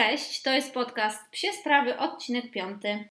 Cześć, to jest podcast Psie Sprawy, odcinek piąty.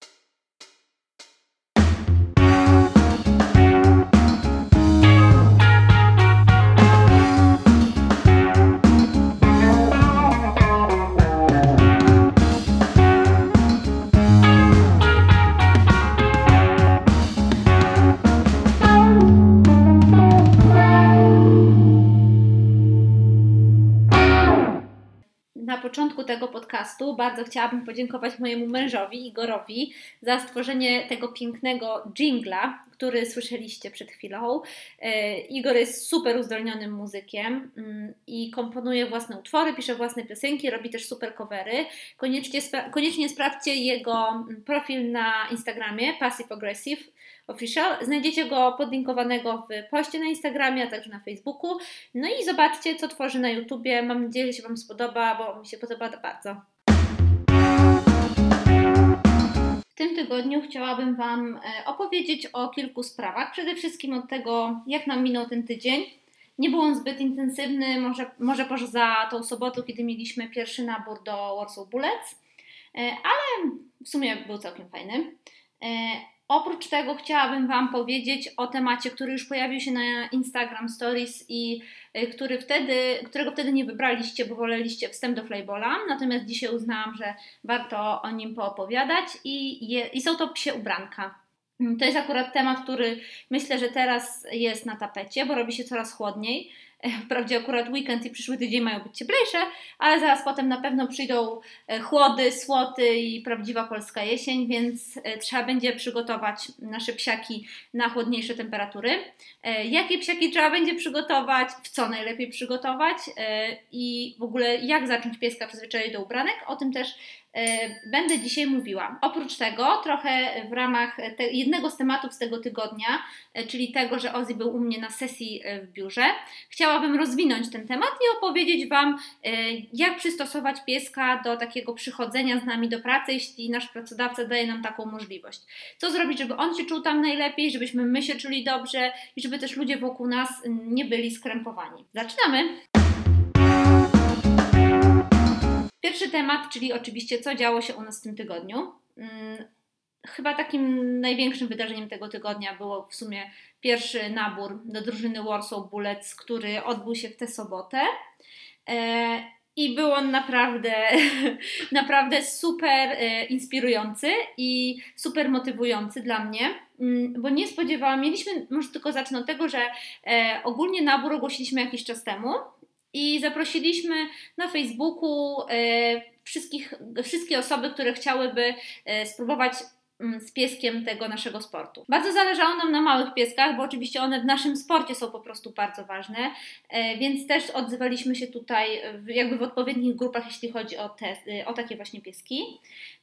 Na początku tego podcastu bardzo chciałabym podziękować mojemu mężowi Igorowi za stworzenie tego pięknego jingla, który słyszeliście przed chwilą. E, Igor jest super uzdolnionym muzykiem mm, i komponuje własne utwory, pisze własne piosenki, robi też super covery. Koniecznie, spra- koniecznie sprawdźcie jego profil na Instagramie Passive Aggressive Official. Znajdziecie go podlinkowanego w poście na Instagramie, a także na Facebooku. No i zobaczcie, co tworzy na YouTubie. Mam nadzieję, że się Wam spodoba, bo mi się podoba to bardzo. W tym tygodniu chciałabym Wam e, opowiedzieć o kilku sprawach. Przede wszystkim od tego, jak nam minął ten tydzień. Nie był on zbyt intensywny, może, może poza tą sobotą, kiedy mieliśmy pierwszy nabór do Warsaw Bullets, e, ale w sumie był całkiem fajny. Oprócz tego chciałabym Wam powiedzieć o temacie, który już pojawił się na Instagram Stories i y, który wtedy, którego wtedy nie wybraliście, bo woleliście wstęp do Flaybola. Natomiast dzisiaj uznałam, że warto o nim poopowiadać i, je, i są to psie ubranka. To jest akurat temat, który myślę, że teraz jest na tapecie, bo robi się coraz chłodniej. Wprawdzie akurat weekend i przyszły tydzień mają być cieplejsze, ale zaraz potem na pewno przyjdą e, chłody, słoty i prawdziwa polska jesień, więc e, trzeba będzie przygotować nasze psiaki na chłodniejsze temperatury. E, jakie psiaki trzeba będzie przygotować, w co najlepiej przygotować i w ogóle jak zacząć pieska przyzwyczaić do ubranek, o tym też będę dzisiaj mówiła. Oprócz tego, trochę w ramach jednego z tematów z tego tygodnia, czyli tego, że Ozzy był u mnie na sesji w biurze, chciałabym rozwinąć ten temat i opowiedzieć Wam, jak przystosować pieska do takiego przychodzenia z nami do pracy, jeśli nasz pracodawca daje nam taką możliwość. Co zrobić, żeby on się czuł tam najlepiej, żebyśmy my się czuli dobrze i żeby też ludzie wokół nas nie byli skrępowani. Zaczynamy! Pierwszy temat, czyli oczywiście co działo się u nas w tym tygodniu. Chyba takim największym wydarzeniem tego tygodnia było w sumie pierwszy nabór do drużyny Warsaw Bullets, który odbył się w tę sobotę. I był on naprawdę, naprawdę super inspirujący i super motywujący dla mnie, bo nie spodziewałam, mieliśmy, może tylko zacznę od tego, że ogólnie nabór ogłosiliśmy jakiś czas temu i zaprosiliśmy na Facebooku wszystkich, wszystkie osoby, które chciałyby spróbować z pieskiem tego naszego sportu. Bardzo zależało nam na małych pieskach, bo oczywiście one w naszym sporcie są po prostu bardzo ważne, więc też odzywaliśmy się tutaj jakby w odpowiednich grupach, jeśli chodzi o, te, o takie właśnie pieski.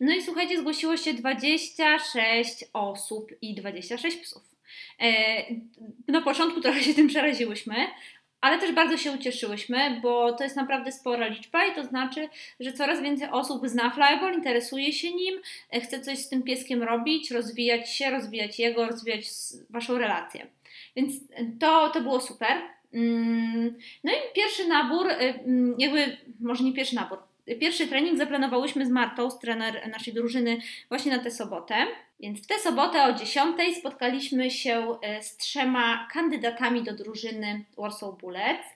No i słuchajcie, zgłosiło się 26 osób i 26 psów. Na początku trochę się tym przeraziłyśmy, ale też bardzo się ucieszyłyśmy, bo to jest naprawdę spora liczba i to znaczy, że coraz więcej osób zna flyball, interesuje się nim, chce coś z tym pieskiem robić, rozwijać się, rozwijać jego, rozwijać waszą relację. Więc to, to było super. No i pierwszy nabór, jakby, może nie pierwszy nabór, pierwszy trening zaplanowałyśmy z Martą, z trener naszej drużyny, właśnie na tę sobotę. Więc w tę sobotę o 10 spotkaliśmy się z trzema kandydatami do drużyny Warsaw Bullets.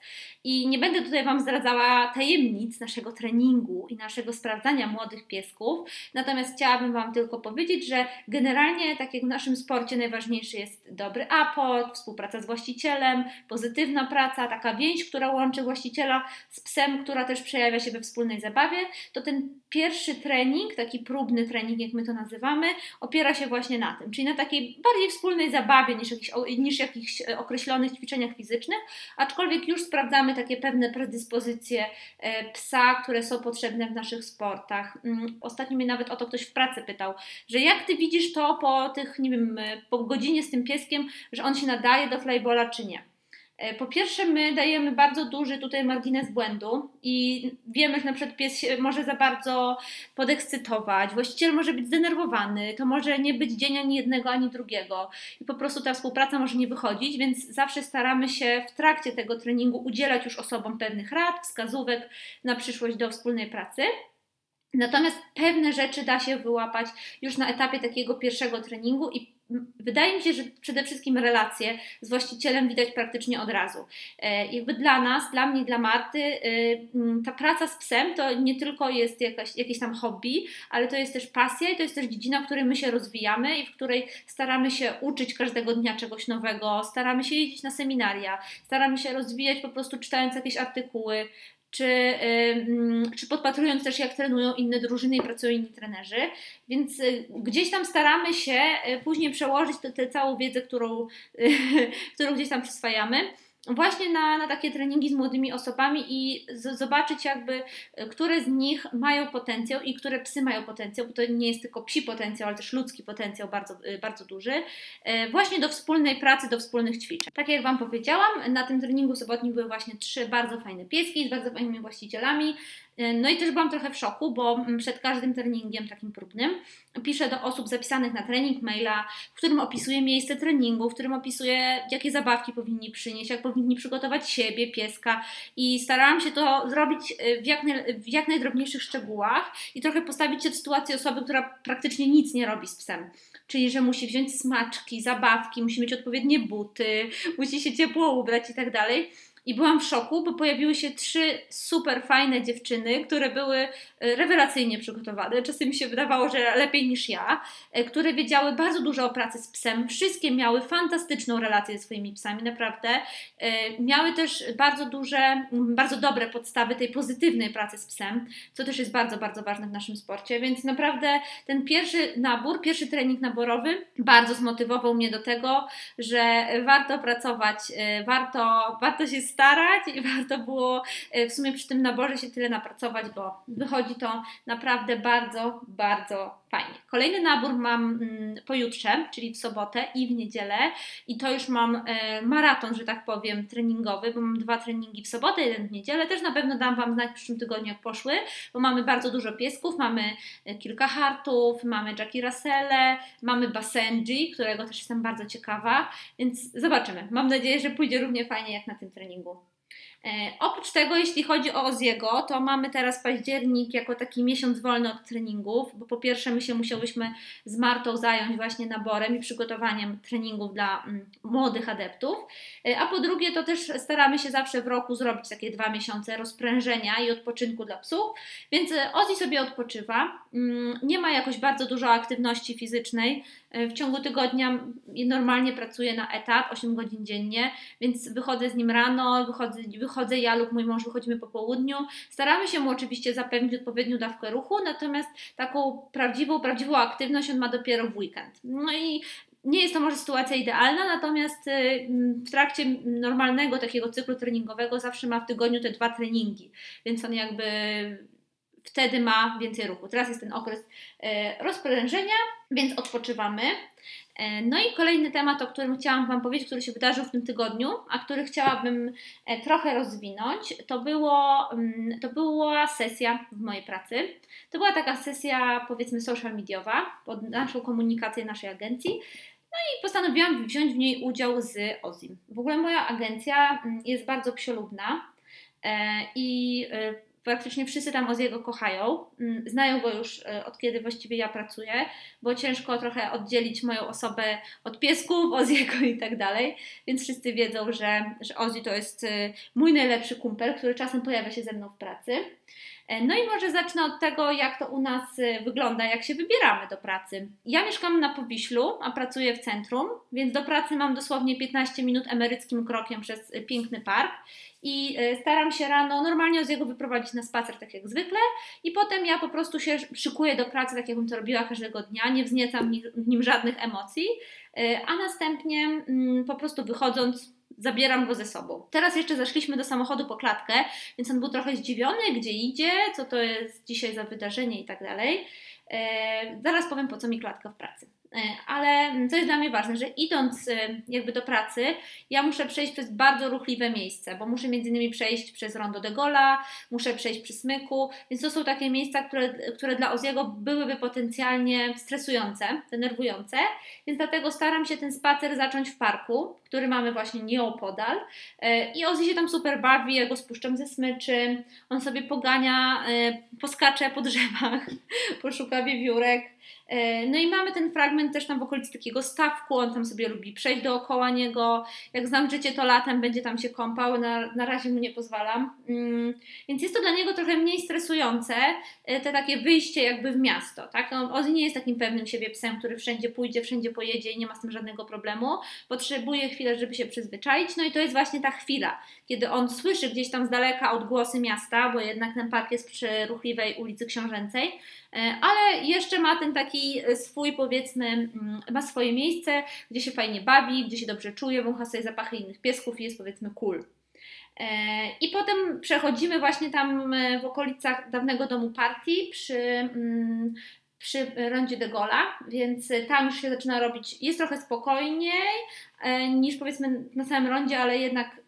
I nie będę tutaj Wam zdradzała tajemnic naszego treningu i naszego sprawdzania młodych piesków, natomiast chciałabym Wam tylko powiedzieć, że generalnie, tak jak w naszym sporcie, najważniejszy jest dobry aport, współpraca z właścicielem, pozytywna praca, taka więź, która łączy właściciela z psem, która też przejawia się we wspólnej zabawie, to ten pierwszy trening, taki próbny trening, jak my to nazywamy, opiera się właśnie na tym, czyli na takiej bardziej wspólnej zabawie niż, jakichś, niż jakichś określonych ćwiczeniach fizycznych, aczkolwiek już sprawdzamy takie pewne predyspozycje psa, które są potrzebne w naszych sportach. Ostatnio mnie nawet o to ktoś w pracy pytał, że jak Ty widzisz to po tych, nie wiem, po godzinie z tym pieskiem, że on się nadaje do flybola czy nie. Po pierwsze, my dajemy bardzo duży tutaj margines błędu i wiemy, że na przykład pies się może za bardzo podekscytować, właściciel może być zdenerwowany, to może nie być dzień ani jednego, ani drugiego i po prostu ta współpraca może nie wychodzić, więc zawsze staramy się w trakcie tego treningu udzielać już osobom pewnych rad, wskazówek na przyszłość do wspólnej pracy. Natomiast pewne rzeczy da się wyłapać już na etapie takiego pierwszego treningu i wydaje mi się, że przede wszystkim relacje z właścicielem widać praktycznie od razu. E, jakby dla nas, dla mnie, dla Marty, e, ta praca z psem to nie tylko jest jakaś, jakieś tam hobby, ale to jest też pasja i to jest też dziedzina, w której my się rozwijamy i w której staramy się uczyć każdego dnia czegoś nowego, staramy się jeździć na seminaria, staramy się rozwijać po prostu czytając jakieś artykuły, czy, czy podpatrując też, jak trenują inne drużyny i pracują inni trenerzy. Więc y, gdzieś tam staramy się y, później przełożyć tę całą wiedzę, którą, którą gdzieś tam przyswajamy właśnie na, na takie treningi z młodymi osobami i z, zobaczyć jakby, e, które z nich mają potencjał i które psy mają potencjał, bo to nie jest tylko psi potencjał, ale też ludzki potencjał bardzo, e, bardzo duży, e, właśnie do wspólnej pracy, do wspólnych ćwiczeń. Tak jak Wam powiedziałam, na tym treningu sobotnim były właśnie trzy bardzo fajne pieski z bardzo fajnymi właścicielami, no i też byłam trochę w szoku, bo przed każdym treningiem takim próbnym piszę do osób zapisanych na trening maila, w którym opisuję miejsce treningu, w którym opisuję, jakie zabawki powinni przynieść, jak powinni przygotować siebie, pieska i starałam się to zrobić y, w jak, w jak najdrobniejszych szczegółach i trochę postawić się w sytuacji osoby, która praktycznie nic nie robi z psem. Czyli, że musi wziąć smaczki, zabawki, musi mieć odpowiednie buty, musi się ciepło ubrać i tak dalej. I byłam w szoku, bo pojawiły się trzy super fajne dziewczyny, które były e, rewelacyjnie przygotowane. Czasem mi się wydawało, że lepiej niż ja, e, które wiedziały bardzo dużo o pracy z psem. Wszystkie miały fantastyczną relację ze swoimi psami, naprawdę. E, miały też bardzo duże, bardzo dobre podstawy tej pozytywnej pracy z psem, co też jest bardzo, bardzo ważne w naszym sporcie. Więc naprawdę ten pierwszy nabór, pierwszy trening naborowy bardzo zmotywował mnie do tego, że warto pracować, warto, warto się starać i warto było e, w sumie przy tym naborze się tyle napracować, bo wychodzi to naprawdę bardzo, bardzo fajnie. Kolejny nabór mam mm, pojutrze, czyli w sobotę i w niedzielę i to już mam e, maraton, że tak powiem, treningowy, bo mam dwa treningi w sobotę, jeden w niedzielę. Też na pewno dam Wam znać w przyszłym tygodniu, jak poszły, bo mamy bardzo dużo piesków, mamy e, kilka hartów, mamy Jackie Russelle, mamy Basenji, którego też jestem bardzo ciekawa, więc zobaczymy. Mam nadzieję, że pójdzie równie fajnie jak na tym treningu. E, oprócz tego, jeśli chodzi o Oziego, to mamy teraz październik jako taki miesiąc wolny od treningów, bo po pierwsze my się musiałyśmy z Martą zająć właśnie naborem i przygotowaniem treningów dla mm, młodych adeptów, e, a po drugie to też staramy się zawsze w roku zrobić takie dwa miesiące rozprężenia i odpoczynku dla psów, więc e, Ozi sobie odpoczywa, mm, nie ma jakoś bardzo dużo aktywności fizycznej, w ciągu tygodnia normalnie pracuję na etat, 8 godzin dziennie, więc wychodzę z nim rano, wychodzę, wychodzę ja lub mój mąż wychodzimy po południu. Staramy się mu oczywiście zapewnić odpowiednią dawkę ruchu, natomiast taką prawdziwą, prawdziwą aktywność on ma dopiero w weekend. No i nie jest to może sytuacja idealna, natomiast y, w trakcie normalnego takiego cyklu treningowego zawsze ma w tygodniu te dwa treningi, więc on jakby wtedy ma więcej ruchu. Teraz jest ten okres e, rozprężenia, więc odpoczywamy. E, no i kolejny temat, o którym chciałam Wam powiedzieć, który się wydarzył w tym tygodniu, a który chciałabym e, trochę rozwinąć, to, było, mm, to była sesja w mojej pracy. To była taka sesja, powiedzmy, social mediowa pod naszą komunikację naszej agencji. No i postanowiłam wziąć w niej udział z Ozim. W ogóle moja agencja mm, jest bardzo psiolubna i praktycznie wszyscy tam Oziego kochają. Mm, znają go już e, od kiedy właściwie ja pracuję, bo ciężko trochę oddzielić moją osobę od piesków, Oziego i tak dalej. Więc wszyscy wiedzą, że, że Ozzy to jest e, mój najlepszy kumpel, który czasem pojawia się ze mną w pracy. E, no i może zacznę od tego, jak to u nas wygląda, jak się wybieramy do pracy. Ja mieszkam na Powiślu, a pracuję w centrum, więc do pracy mam dosłownie 15 minut emeryckim krokiem przez piękny park i e, staram się rano normalnie z jego wyprowadzić na spacer, tak jak zwykle, i potem ja po prostu się szykuję do pracy, tak jakbym to robiła każdego dnia, nie wzniecam w nim żadnych emocji, a następnie mm, po prostu wychodząc zabieram go ze sobą. Teraz jeszcze zeszliśmy do samochodu po klatkę, więc on był trochę zdziwiony, gdzie idzie, co to jest dzisiaj za wydarzenie i tak dalej. E, zaraz powiem, po co mi klatka w pracy. E, ale co jest dla mnie ważne, że idąc e, jakby do pracy, ja muszę przejść przez bardzo ruchliwe miejsce, bo muszę między innymi przejść przez Rondo de Gola, muszę przejść przy Smyku, więc to są takie miejsca, które, które dla Oziego byłyby potencjalnie stresujące, denerwujące, więc dlatego staram się ten spacer zacząć w parku, który mamy właśnie nieopodal. E, i Ozzy się tam super bawi, ja go spuszczam ze smyczy, on sobie pogania, poskacze po drzewach, poszuka wiewiórek, no i mamy ten fragment też tam w okolicy takiego stawku, on tam sobie lubi przejść dookoła niego. Jak znam życie, to latem będzie tam się kąpał, na, na razie mu nie pozwalam. Mm, więc jest to dla niego trochę mniej stresujące, e, te takie wyjście jakby w miasto. Tak? Ozzy nie jest takim pewnym siebie psem, który wszędzie pójdzie, wszędzie pojedzie i nie ma z tym żadnego problemu. Potrzebuje chwilę, żeby się przyzwyczaić. No i to jest właśnie ta chwila, kiedy on słyszy gdzieś tam z daleka odgłosy miasta, bo jednak ten park jest przy ruchliwej ulicy Książęcej E, ale jeszcze ma ten taki swój, powiedzmy, mm, ma swoje miejsce, gdzie się fajnie bawi, gdzie się dobrze czuje, wącha sobie zapachy innych piesków i jest powiedzmy cool. E, I potem przechodzimy właśnie tam e, w okolicach dawnego domu partii przy, mm, przy rondzie de Gola, więc tam już się zaczyna robić, jest trochę spokojniej niż powiedzmy na samym rondzie, ale jednak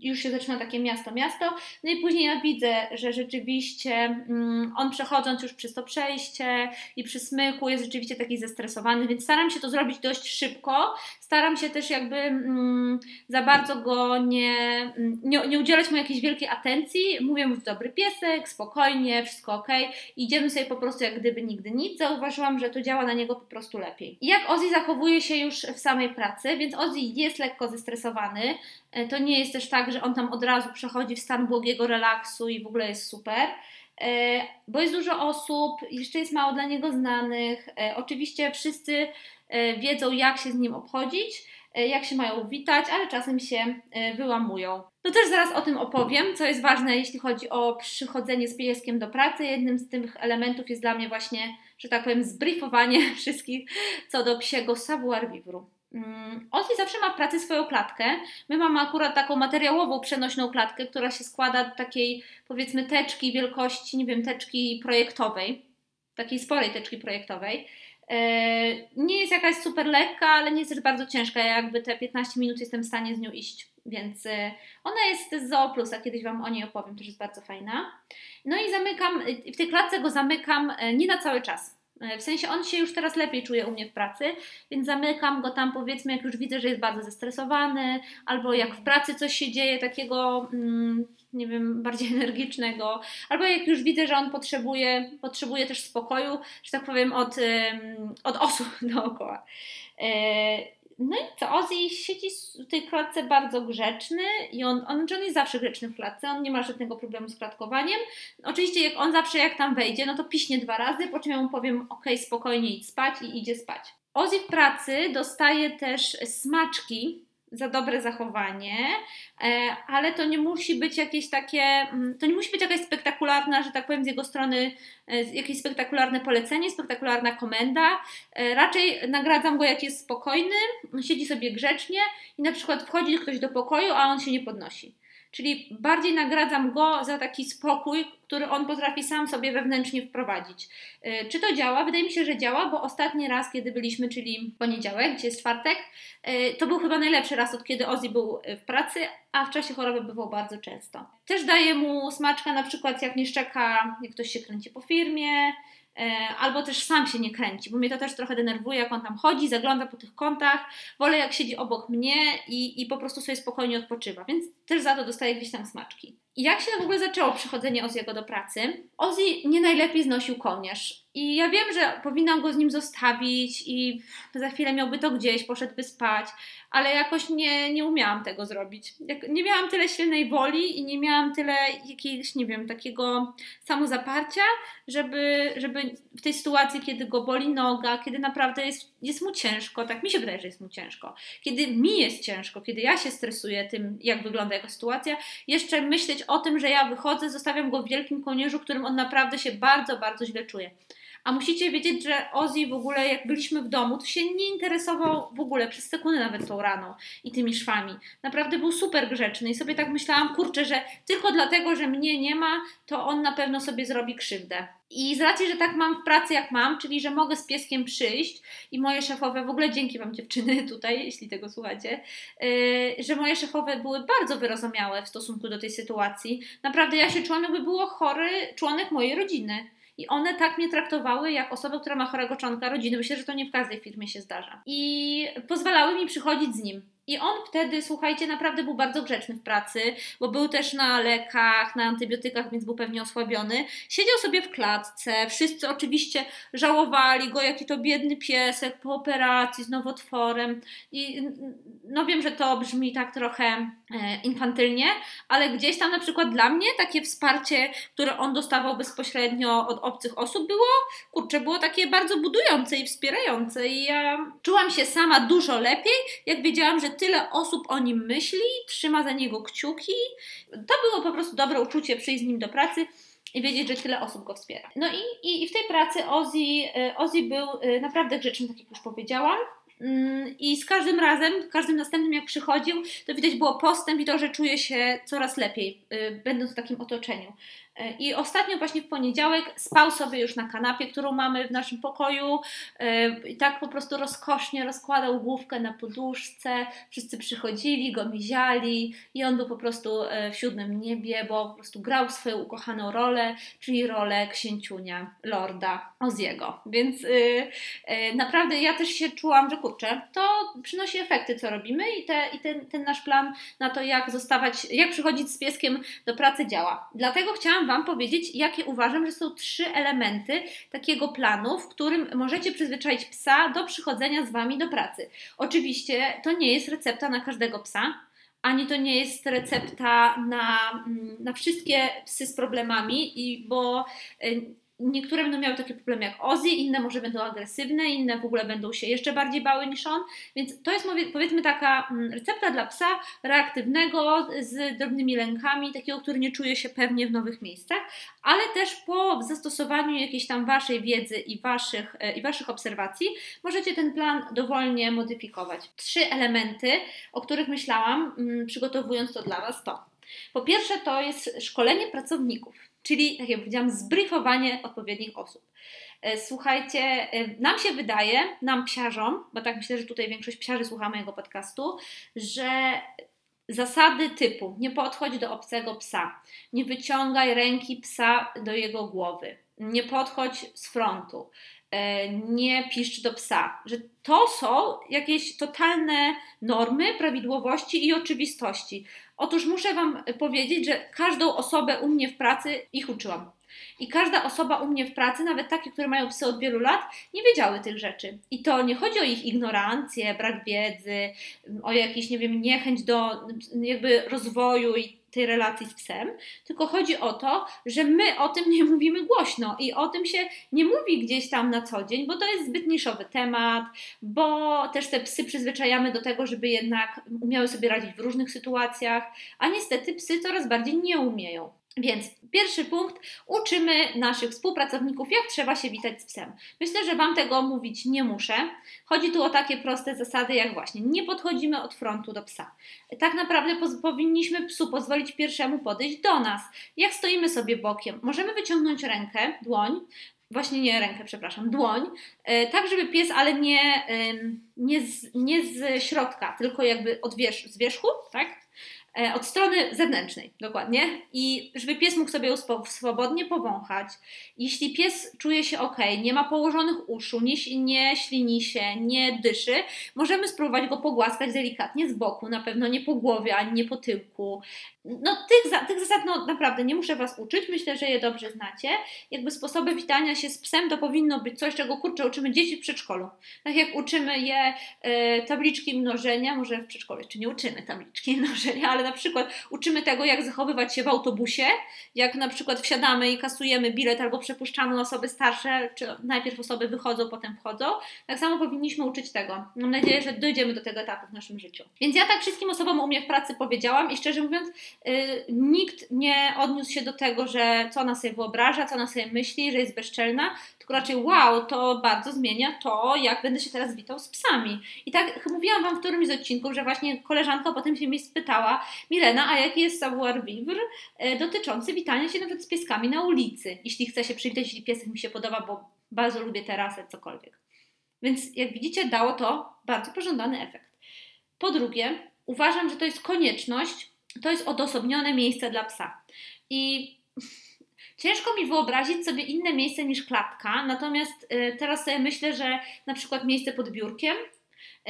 już się zaczyna takie miasto, miasto. No i później ja widzę, że rzeczywiście mm, on przechodząc już przez to przejście i przy smyku jest rzeczywiście taki zestresowany, więc staram się to zrobić dość szybko. Staram się też jakby mm, za bardzo go nie, mm, nie, nie udzielać mu jakiejś wielkiej atencji. Mówię mu, dobry piesek, spokojnie, wszystko ok. Idziemy sobie po prostu jak gdyby nigdy nic. Zauważyłam, że to działa na niego po prostu lepiej. I jak Ozzy zachowuje się już w samej pracy, więc Ozzy jest lekko zestresowany. E, to nie jest też tak, że on tam od razu przechodzi w stan błogiego relaksu i w ogóle jest super. E, bo jest dużo osób, jeszcze jest mało dla niego znanych. E, oczywiście wszyscy wiedzą, jak się z nim obchodzić, jak się mają witać, ale czasem się wyłamują. No też zaraz o tym opowiem, co jest ważne, jeśli chodzi o przychodzenie z pieskiem do pracy. Jednym z tych elementów jest dla mnie właśnie, że tak powiem, zbriefowanie wszystkich co do psiego savoir vivre. Mm, Ozzy zawsze ma w pracy swoją klatkę. My mamy akurat taką materiałową, przenośną klatkę, która się składa z takiej, powiedzmy, teczki wielkości, nie wiem, teczki projektowej, takiej sporej teczki projektowej. E, nie jest jakaś super lekka, ale nie jest też bardzo ciężka. Ja jakby te 15 minut jestem w stanie z nią iść, więc e, ona jest z Zooplus, a kiedyś Wam o niej opowiem, też jest bardzo fajna. No i zamykam, w tej klatce go zamykam e, nie na cały czas w sensie on się już teraz lepiej czuje u mnie w pracy, więc zamykam go tam powiedzmy, jak już widzę, że jest bardzo zestresowany, albo jak w pracy coś się dzieje takiego, mm, nie wiem, bardziej energicznego, albo jak już widzę, że on potrzebuje, potrzebuje też spokoju, że tak powiem, od, od osób dookoła. No i co, Ozzy siedzi w tej klatce bardzo grzeczny i on, on, on jest zawsze grzeczny w klatce, on nie ma żadnego problemu z klatkowaniem. Oczywiście jak on zawsze jak tam wejdzie, no to piśnie dwa razy, po czym ja mu powiem ok, spokojnie idź spać i idzie spać. Ozzy w pracy dostaje też smaczki za dobre zachowanie, e, ale to nie musi być jakieś takie, mm, to nie musi być jakaś spektakularna, że tak powiem, z jego strony e, jakieś spektakularne polecenie, spektakularna komenda. E, raczej nagradzam go, jak jest spokojny, siedzi sobie grzecznie i na przykład wchodzi ktoś do pokoju, a on się nie podnosi. Czyli bardziej nagradzam go za taki spokój, który on potrafi sam sobie wewnętrznie wprowadzić. Y, czy to działa? Wydaje mi się, że działa, bo ostatni raz, kiedy byliśmy, czyli poniedziałek, gdzie jest czwartek, y, to był chyba najlepszy raz, od kiedy Ozzy był w pracy, a w czasie choroby bywał bardzo często. Też daje mu smaczka, na przykład jak nie szczeka, jak ktoś się kręci po firmie, albo też sam się nie kręci, bo mnie to też trochę denerwuje, jak on tam chodzi, zagląda po tych kątach. Wolę, jak siedzi obok mnie i, i po prostu sobie spokojnie odpoczywa, więc też za to dostaję gdzieś tam smaczki. Jak się w ogóle zaczęło przychodzenie Oziego do pracy? Ozzy nie najlepiej znosił kołnierz. I ja wiem, że powinnam go z nim zostawić i za chwilę miałby to gdzieś, poszedłby spać, ale jakoś nie, nie umiałam tego zrobić. Nie miałam tyle silnej woli i nie miałam tyle jakiegoś, nie wiem, takiego samozaparcia, żeby, żeby w tej sytuacji, kiedy go boli noga, kiedy naprawdę jest, jest mu ciężko, tak mi się wydaje, że jest mu ciężko, kiedy mi jest ciężko, kiedy ja się stresuję tym, jak wygląda jego sytuacja, jeszcze myśleć o tym, że ja wychodzę, zostawiam go w wielkim kołnierzu, którym on naprawdę się bardzo, bardzo źle czuje. A musicie wiedzieć, że Ozzy w ogóle, jak byliśmy w domu, to się nie interesował w ogóle przez sekundę nawet tą raną i tymi szwami. Naprawdę był super grzeczny i sobie tak myślałam, kurczę, że tylko dlatego, że mnie nie ma, to on na pewno sobie zrobi krzywdę. I z racji, że tak mam w pracy, jak mam, czyli że mogę z pieskiem przyjść i moje szefowe, w ogóle dzięki Wam dziewczyny tutaj, jeśli tego słuchacie, yy, że moje szefowe były bardzo wyrozumiałe w stosunku do tej sytuacji. Naprawdę ja się czułam, jakby było chory członek mojej rodziny. I one tak mnie traktowały jak osoba, która ma chorego członka rodziny. Myślę, że to nie w każdej firmie się zdarza. I pozwalały mi przychodzić z nim. I on wtedy, słuchajcie, naprawdę był bardzo grzeczny w pracy, bo był też na lekach, na antybiotykach, więc był pewnie osłabiony. Siedział sobie w klatce, wszyscy oczywiście żałowali go, jaki to biedny piesek po operacji z nowotworem. I no wiem, że to brzmi tak trochę e, infantylnie, ale gdzieś tam na przykład dla mnie takie wsparcie, które on dostawał bezpośrednio od obcych osób było, kurczę, było takie bardzo budujące i wspierające. I ja czułam się sama dużo lepiej, jak wiedziałam, że tyle osób o nim myśli, trzyma za niego kciuki. To było po prostu dobre uczucie przyjść z nim do pracy i wiedzieć, że tyle osób go wspiera. No i, i, i w tej pracy Ozzy, e, Ozzy był e, naprawdę grzeczny, tak jak już powiedziałam. Mm, I z każdym razem, każdym następnym jak przychodził, to widać było postęp i to, że czuje się coraz lepiej, e, będąc w takim otoczeniu. E, I ostatnio właśnie w poniedziałek spał sobie już na kanapie, którą mamy w naszym pokoju e, i tak po prostu rozkosznie rozkładał główkę na poduszce. Wszyscy przychodzili, go miziali i on był po prostu e, w siódmym niebie, bo po prostu grał swoją ukochaną rolę, czyli rolę księciunia, lorda Oziego. Więc yy, yy, naprawdę ja też się czułam, że kurczę, to przynosi efekty, co robimy i, te, i ten, ten nasz plan na to, jak zostawać, jak przychodzić z pieskiem do pracy działa. Dlatego chciałam Wam powiedzieć, jakie uważam, że są trzy elementy takiego planu, w którym możecie przyzwyczaić psa do przychodzenia z Wami do pracy. Oczywiście to nie jest recepta na każdego psa, ani to nie jest recepta na, mm, na wszystkie psy z problemami, i bo y, Niektóre będą miały takie problemy jak Ozzy, inne może będą agresywne, inne w ogóle będą się jeszcze bardziej bały niż on. Więc to jest powiedzmy taka mm, recepta dla psa reaktywnego, z drobnymi lękami, takiego, który nie czuje się pewnie w nowych miejscach, ale też po zastosowaniu jakiejś tam Waszej wiedzy i Waszych, e, i waszych obserwacji możecie ten plan dowolnie modyfikować. Trzy elementy, o których myślałam, mm, przygotowując to dla Was, to po pierwsze to jest szkolenie pracowników czyli, tak jak powiedziałam, zbriefowanie odpowiednich osób. E, słuchajcie, e, nam się wydaje, nam psiarzom, bo tak myślę, że tutaj większość psiarzy słucha mojego podcastu, że zasady typu nie podchodź do obcego psa, nie wyciągaj ręki psa do jego głowy, nie podchodź z frontu, e, nie piszcz do psa, że to są jakieś totalne normy, prawidłowości i oczywistości. Otóż muszę Wam powiedzieć, że każdą osobę u mnie w pracy ich uczyłam. I każda osoba u mnie w pracy, nawet takie, które mają psy od wielu lat, nie wiedziały tych rzeczy. I to nie chodzi o ich ignorancję, brak wiedzy, o jakiś, nie wiem, niechęć do jakby rozwoju i tej relacji z psem, tylko chodzi o to, że my o tym nie mówimy głośno i o tym się nie mówi gdzieś tam na co dzień, bo to jest zbyt niszowy temat, bo też te psy przyzwyczajamy do tego, żeby jednak umiały sobie radzić w różnych sytuacjach, a niestety psy coraz bardziej nie umieją. Więc pierwszy punkt, uczymy naszych współpracowników, jak trzeba się witać z psem. Myślę, że Wam tego mówić nie muszę. Chodzi tu o takie proste zasady, jak właśnie nie podchodzimy od frontu do psa. Tak naprawdę powinniśmy psu pozwolić pierwszemu podejść do nas. Jak stoimy sobie bokiem, możemy wyciągnąć rękę, dłoń, właśnie nie rękę, przepraszam, dłoń, e, tak żeby pies, ale nie, nie, z, nie z środka, tylko jakby od wierzch, z wierzchu, tak? E, od strony zewnętrznej, dokładnie, i żeby pies mógł sobie swobodnie powąchać. Jeśli pies czuje się ok, nie ma położonych uszu, nie, nie ślini się, nie dyszy, możemy spróbować go pogłaskać delikatnie z boku, na pewno nie po głowie, ani nie po tyłku. No, tych, tych zasad no, naprawdę nie muszę Was uczyć, myślę, że je dobrze znacie. Jakby sposoby witania się z psem to powinno być coś, czego kurczę uczymy dzieci w przedszkolu. Tak jak uczymy je e, tabliczki mnożenia, może w przedszkolu jeszcze nie uczymy tabliczki mnożenia, ale na przykład uczymy tego, jak zachowywać się w autobusie, jak na przykład wsiadamy i kasujemy bilet albo przepuszczamy osoby starsze, czy najpierw osoby wychodzą, potem wchodzą. Tak samo powinniśmy uczyć tego. Mam nadzieję, że dojdziemy do tego etapu w naszym życiu. Więc ja tak wszystkim osobom u mnie w pracy powiedziałam i szczerze mówiąc, yy, nikt nie odniósł się do tego, że co ona sobie wyobraża, co ona sobie myśli, że jest bezczelna, tylko raczej wow, to bardzo zmienia to, jak będę się teraz witał z psami. I tak mówiłam Wam w którymś z odcinków, że właśnie koleżanka potem się mnie spytała, Milena, a jaki jest savoir vivre e, dotyczący witania się nawet z pieskami na ulicy, jeśli chce się przywitać, jeśli piesek mi się podoba, bo bardzo lubię terasę, cokolwiek. Więc jak widzicie, dało to bardzo pożądany efekt. Po drugie, uważam, że to jest konieczność, to jest odosobnione miejsce dla psa. I Ciężko mi wyobrazić sobie inne miejsce niż klatka, natomiast y, teraz sobie myślę, że na przykład miejsce pod biurkiem.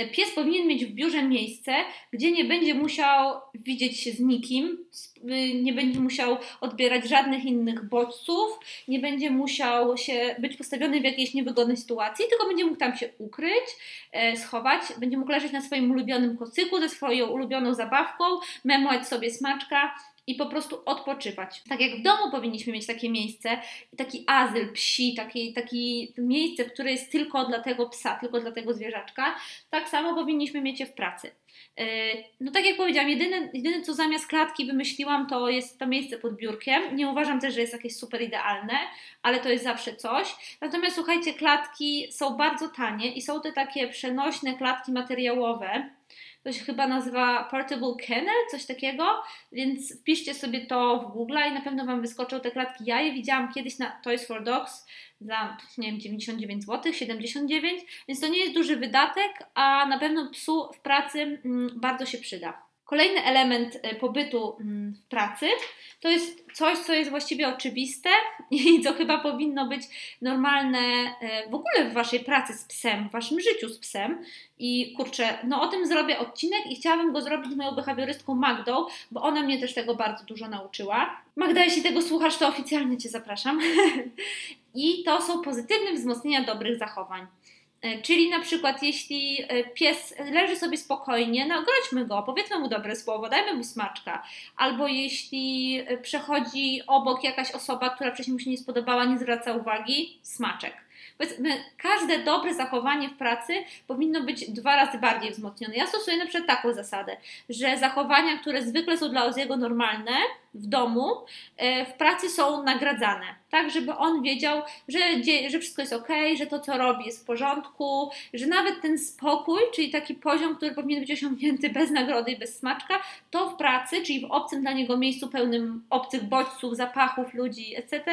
Y, pies powinien mieć w biurze miejsce, gdzie nie będzie musiał widzieć się z nikim, y, nie będzie musiał odbierać żadnych innych bodźców, nie będzie musiał się być postawiony w jakiejś niewygodnej sytuacji, tylko będzie mógł tam się ukryć, schować, będzie mógł leżeć na swoim ulubionym kocyku ze swoją ulubioną zabawką, memować sobie smaczka i po prostu odpoczywać. Tak jak w domu powinniśmy mieć takie miejsce, taki azyl psi, takie, takie miejsce, które jest tylko dla tego psa, tylko dla tego zwierzaczka, tak samo powinniśmy mieć je w pracy. Yy, no tak jak powiedziałam, jedyne, jedyne co zamiast klatki wymyśliłam, to jest to miejsce pod biurkiem. Nie uważam też, że jest jakieś super idealne, ale to jest zawsze coś. Natomiast słuchajcie, klatki są bardzo tanie i są te takie przenośne klatki materiałowe, to się chyba nazywa Portable Kennel, coś takiego, więc wpiszcie sobie to w Google i na pewno Wam wyskoczą te klatki. Ja je widziałam kiedyś na Toys for Dogs za, nie wiem, 99 zł, 79, więc to nie jest duży wydatek, a na pewno psu w pracy mm, bardzo się przyda. Kolejny element e, pobytu mm, w pracy to jest coś, co jest właściwie oczywiste i co chyba powinno być normalne e, w ogóle w Waszej pracy z psem, w Waszym życiu z psem. I kurczę, no o tym zrobię odcinek i chciałabym go zrobić z moją behawiorystką Magdą, bo ona mnie też tego bardzo dużo nauczyła. Magda, jeśli tego słuchasz, to oficjalnie Cię zapraszam. I to są pozytywne wzmocnienia dobrych zachowań. E, czyli na przykład, jeśli e, pies leży sobie spokojnie, nagrodźmy go, powiedzmy mu dobre słowo, dajmy mu smaczka. Albo jeśli e, przechodzi obok jakaś osoba, która wcześniej mu się nie spodobała, nie zwraca uwagi, smaczek. Powiedzmy, każde dobre zachowanie w pracy powinno być dwa razy bardziej wzmocnione. Ja stosuję na przykład taką zasadę, że zachowania, które zwykle są dla Oziego normalne w domu, e, w pracy są nagradzane, tak, żeby on wiedział, że, że wszystko jest ok, że to, co robi, jest w porządku, że nawet ten spokój, czyli taki poziom, który powinien być osiągnięty bez nagrody i bez smaczka, to w pracy, czyli w obcym dla niego miejscu pełnym obcych bodźców, zapachów, ludzi, etc.,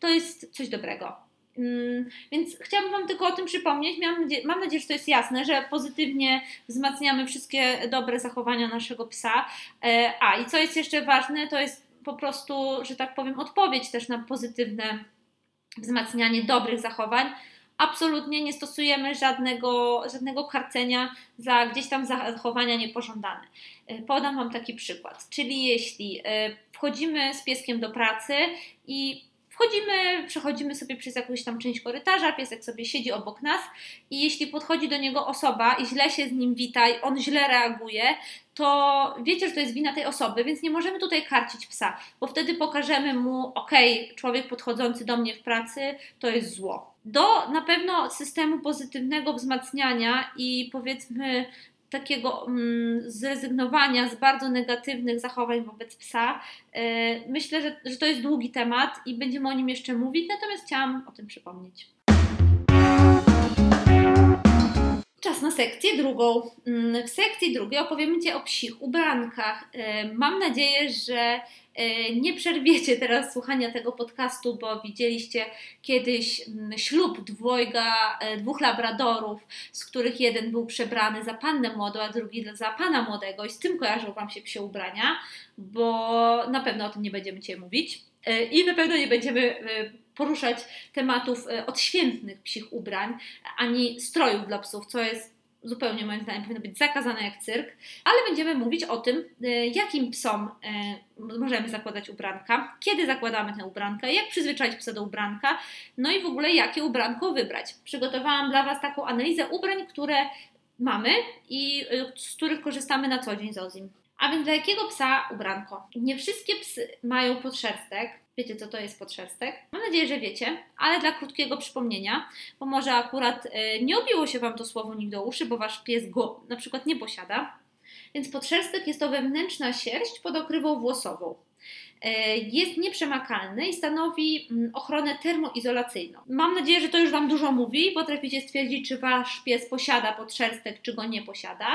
to jest coś dobrego. Mm, więc chciałabym Wam tylko o tym przypomnieć. Mam nadzieję, że to jest jasne, że pozytywnie wzmacniamy wszystkie dobre zachowania naszego psa. E, a i co jest jeszcze ważne, to jest po prostu, że tak powiem, odpowiedź też na pozytywne wzmacnianie dobrych zachowań. Absolutnie nie stosujemy żadnego, żadnego karcenia za gdzieś tam zachowania niepożądane. E, podam Wam taki przykład. Czyli jeśli e, wchodzimy z pieskiem do pracy i Wchodzimy, przechodzimy sobie przez jakąś tam część korytarza, piesek sobie siedzi obok nas i jeśli podchodzi do niego osoba i źle się z nim wita i on źle reaguje, to wiecie, że to jest wina tej osoby, więc nie możemy tutaj karcić psa, bo wtedy pokażemy mu, ok, człowiek podchodzący do mnie w pracy to jest zło. Do na pewno systemu pozytywnego wzmacniania i powiedzmy takiego mm, zrezygnowania z bardzo negatywnych zachowań wobec psa. E, myślę, że, że to jest długi temat i będziemy o nim jeszcze mówić, natomiast chciałam o tym przypomnieć. Czas na sekcję drugą. Mm, w sekcji drugiej opowiemy Ci o psich ubrankach. E, mam nadzieję, że E, nie przerwiecie teraz słuchania tego podcastu, bo widzieliście kiedyś mm, ślub dwojga, e, dwóch labradorów, z których jeden był przebrany za pannę młodą, a drugi za pana młodego i z tym kojarzą Wam się psie ubrania, bo na pewno o tym nie będziemy dzisiaj mówić i na pewno nie będziemy poruszać tematów odświętnych psich ubrań, ani strojów dla psów, co jest zupełnie moim zdaniem powinno być zakazane jak cyrk, ale będziemy mówić o tym, e, jakim psom e, możemy zakładać ubranka, kiedy zakładamy tę ubrankę, jak przyzwyczaić psa do ubranka, no i w ogóle jakie ubranko wybrać. Przygotowałam dla Was taką analizę ubrań, które mamy i e, z których korzystamy na co dzień z Ozim. A więc dla jakiego psa ubranko? Nie wszystkie psy mają podszerstek, Wiecie, co to jest podszerstek? Mam nadzieję, że wiecie, ale dla krótkiego przypomnienia, bo może akurat y, nie obiło się Wam to słowo nikt do uszy, bo Wasz pies go na przykład nie posiada. Więc podszerstek jest to wewnętrzna sierść pod okrywą włosową. E, jest nieprzemakalny i stanowi mm, ochronę termoizolacyjną. Mam nadzieję, że to już Wam dużo mówi. Potraficie stwierdzić, czy Wasz pies posiada podszerstek, czy go nie posiada.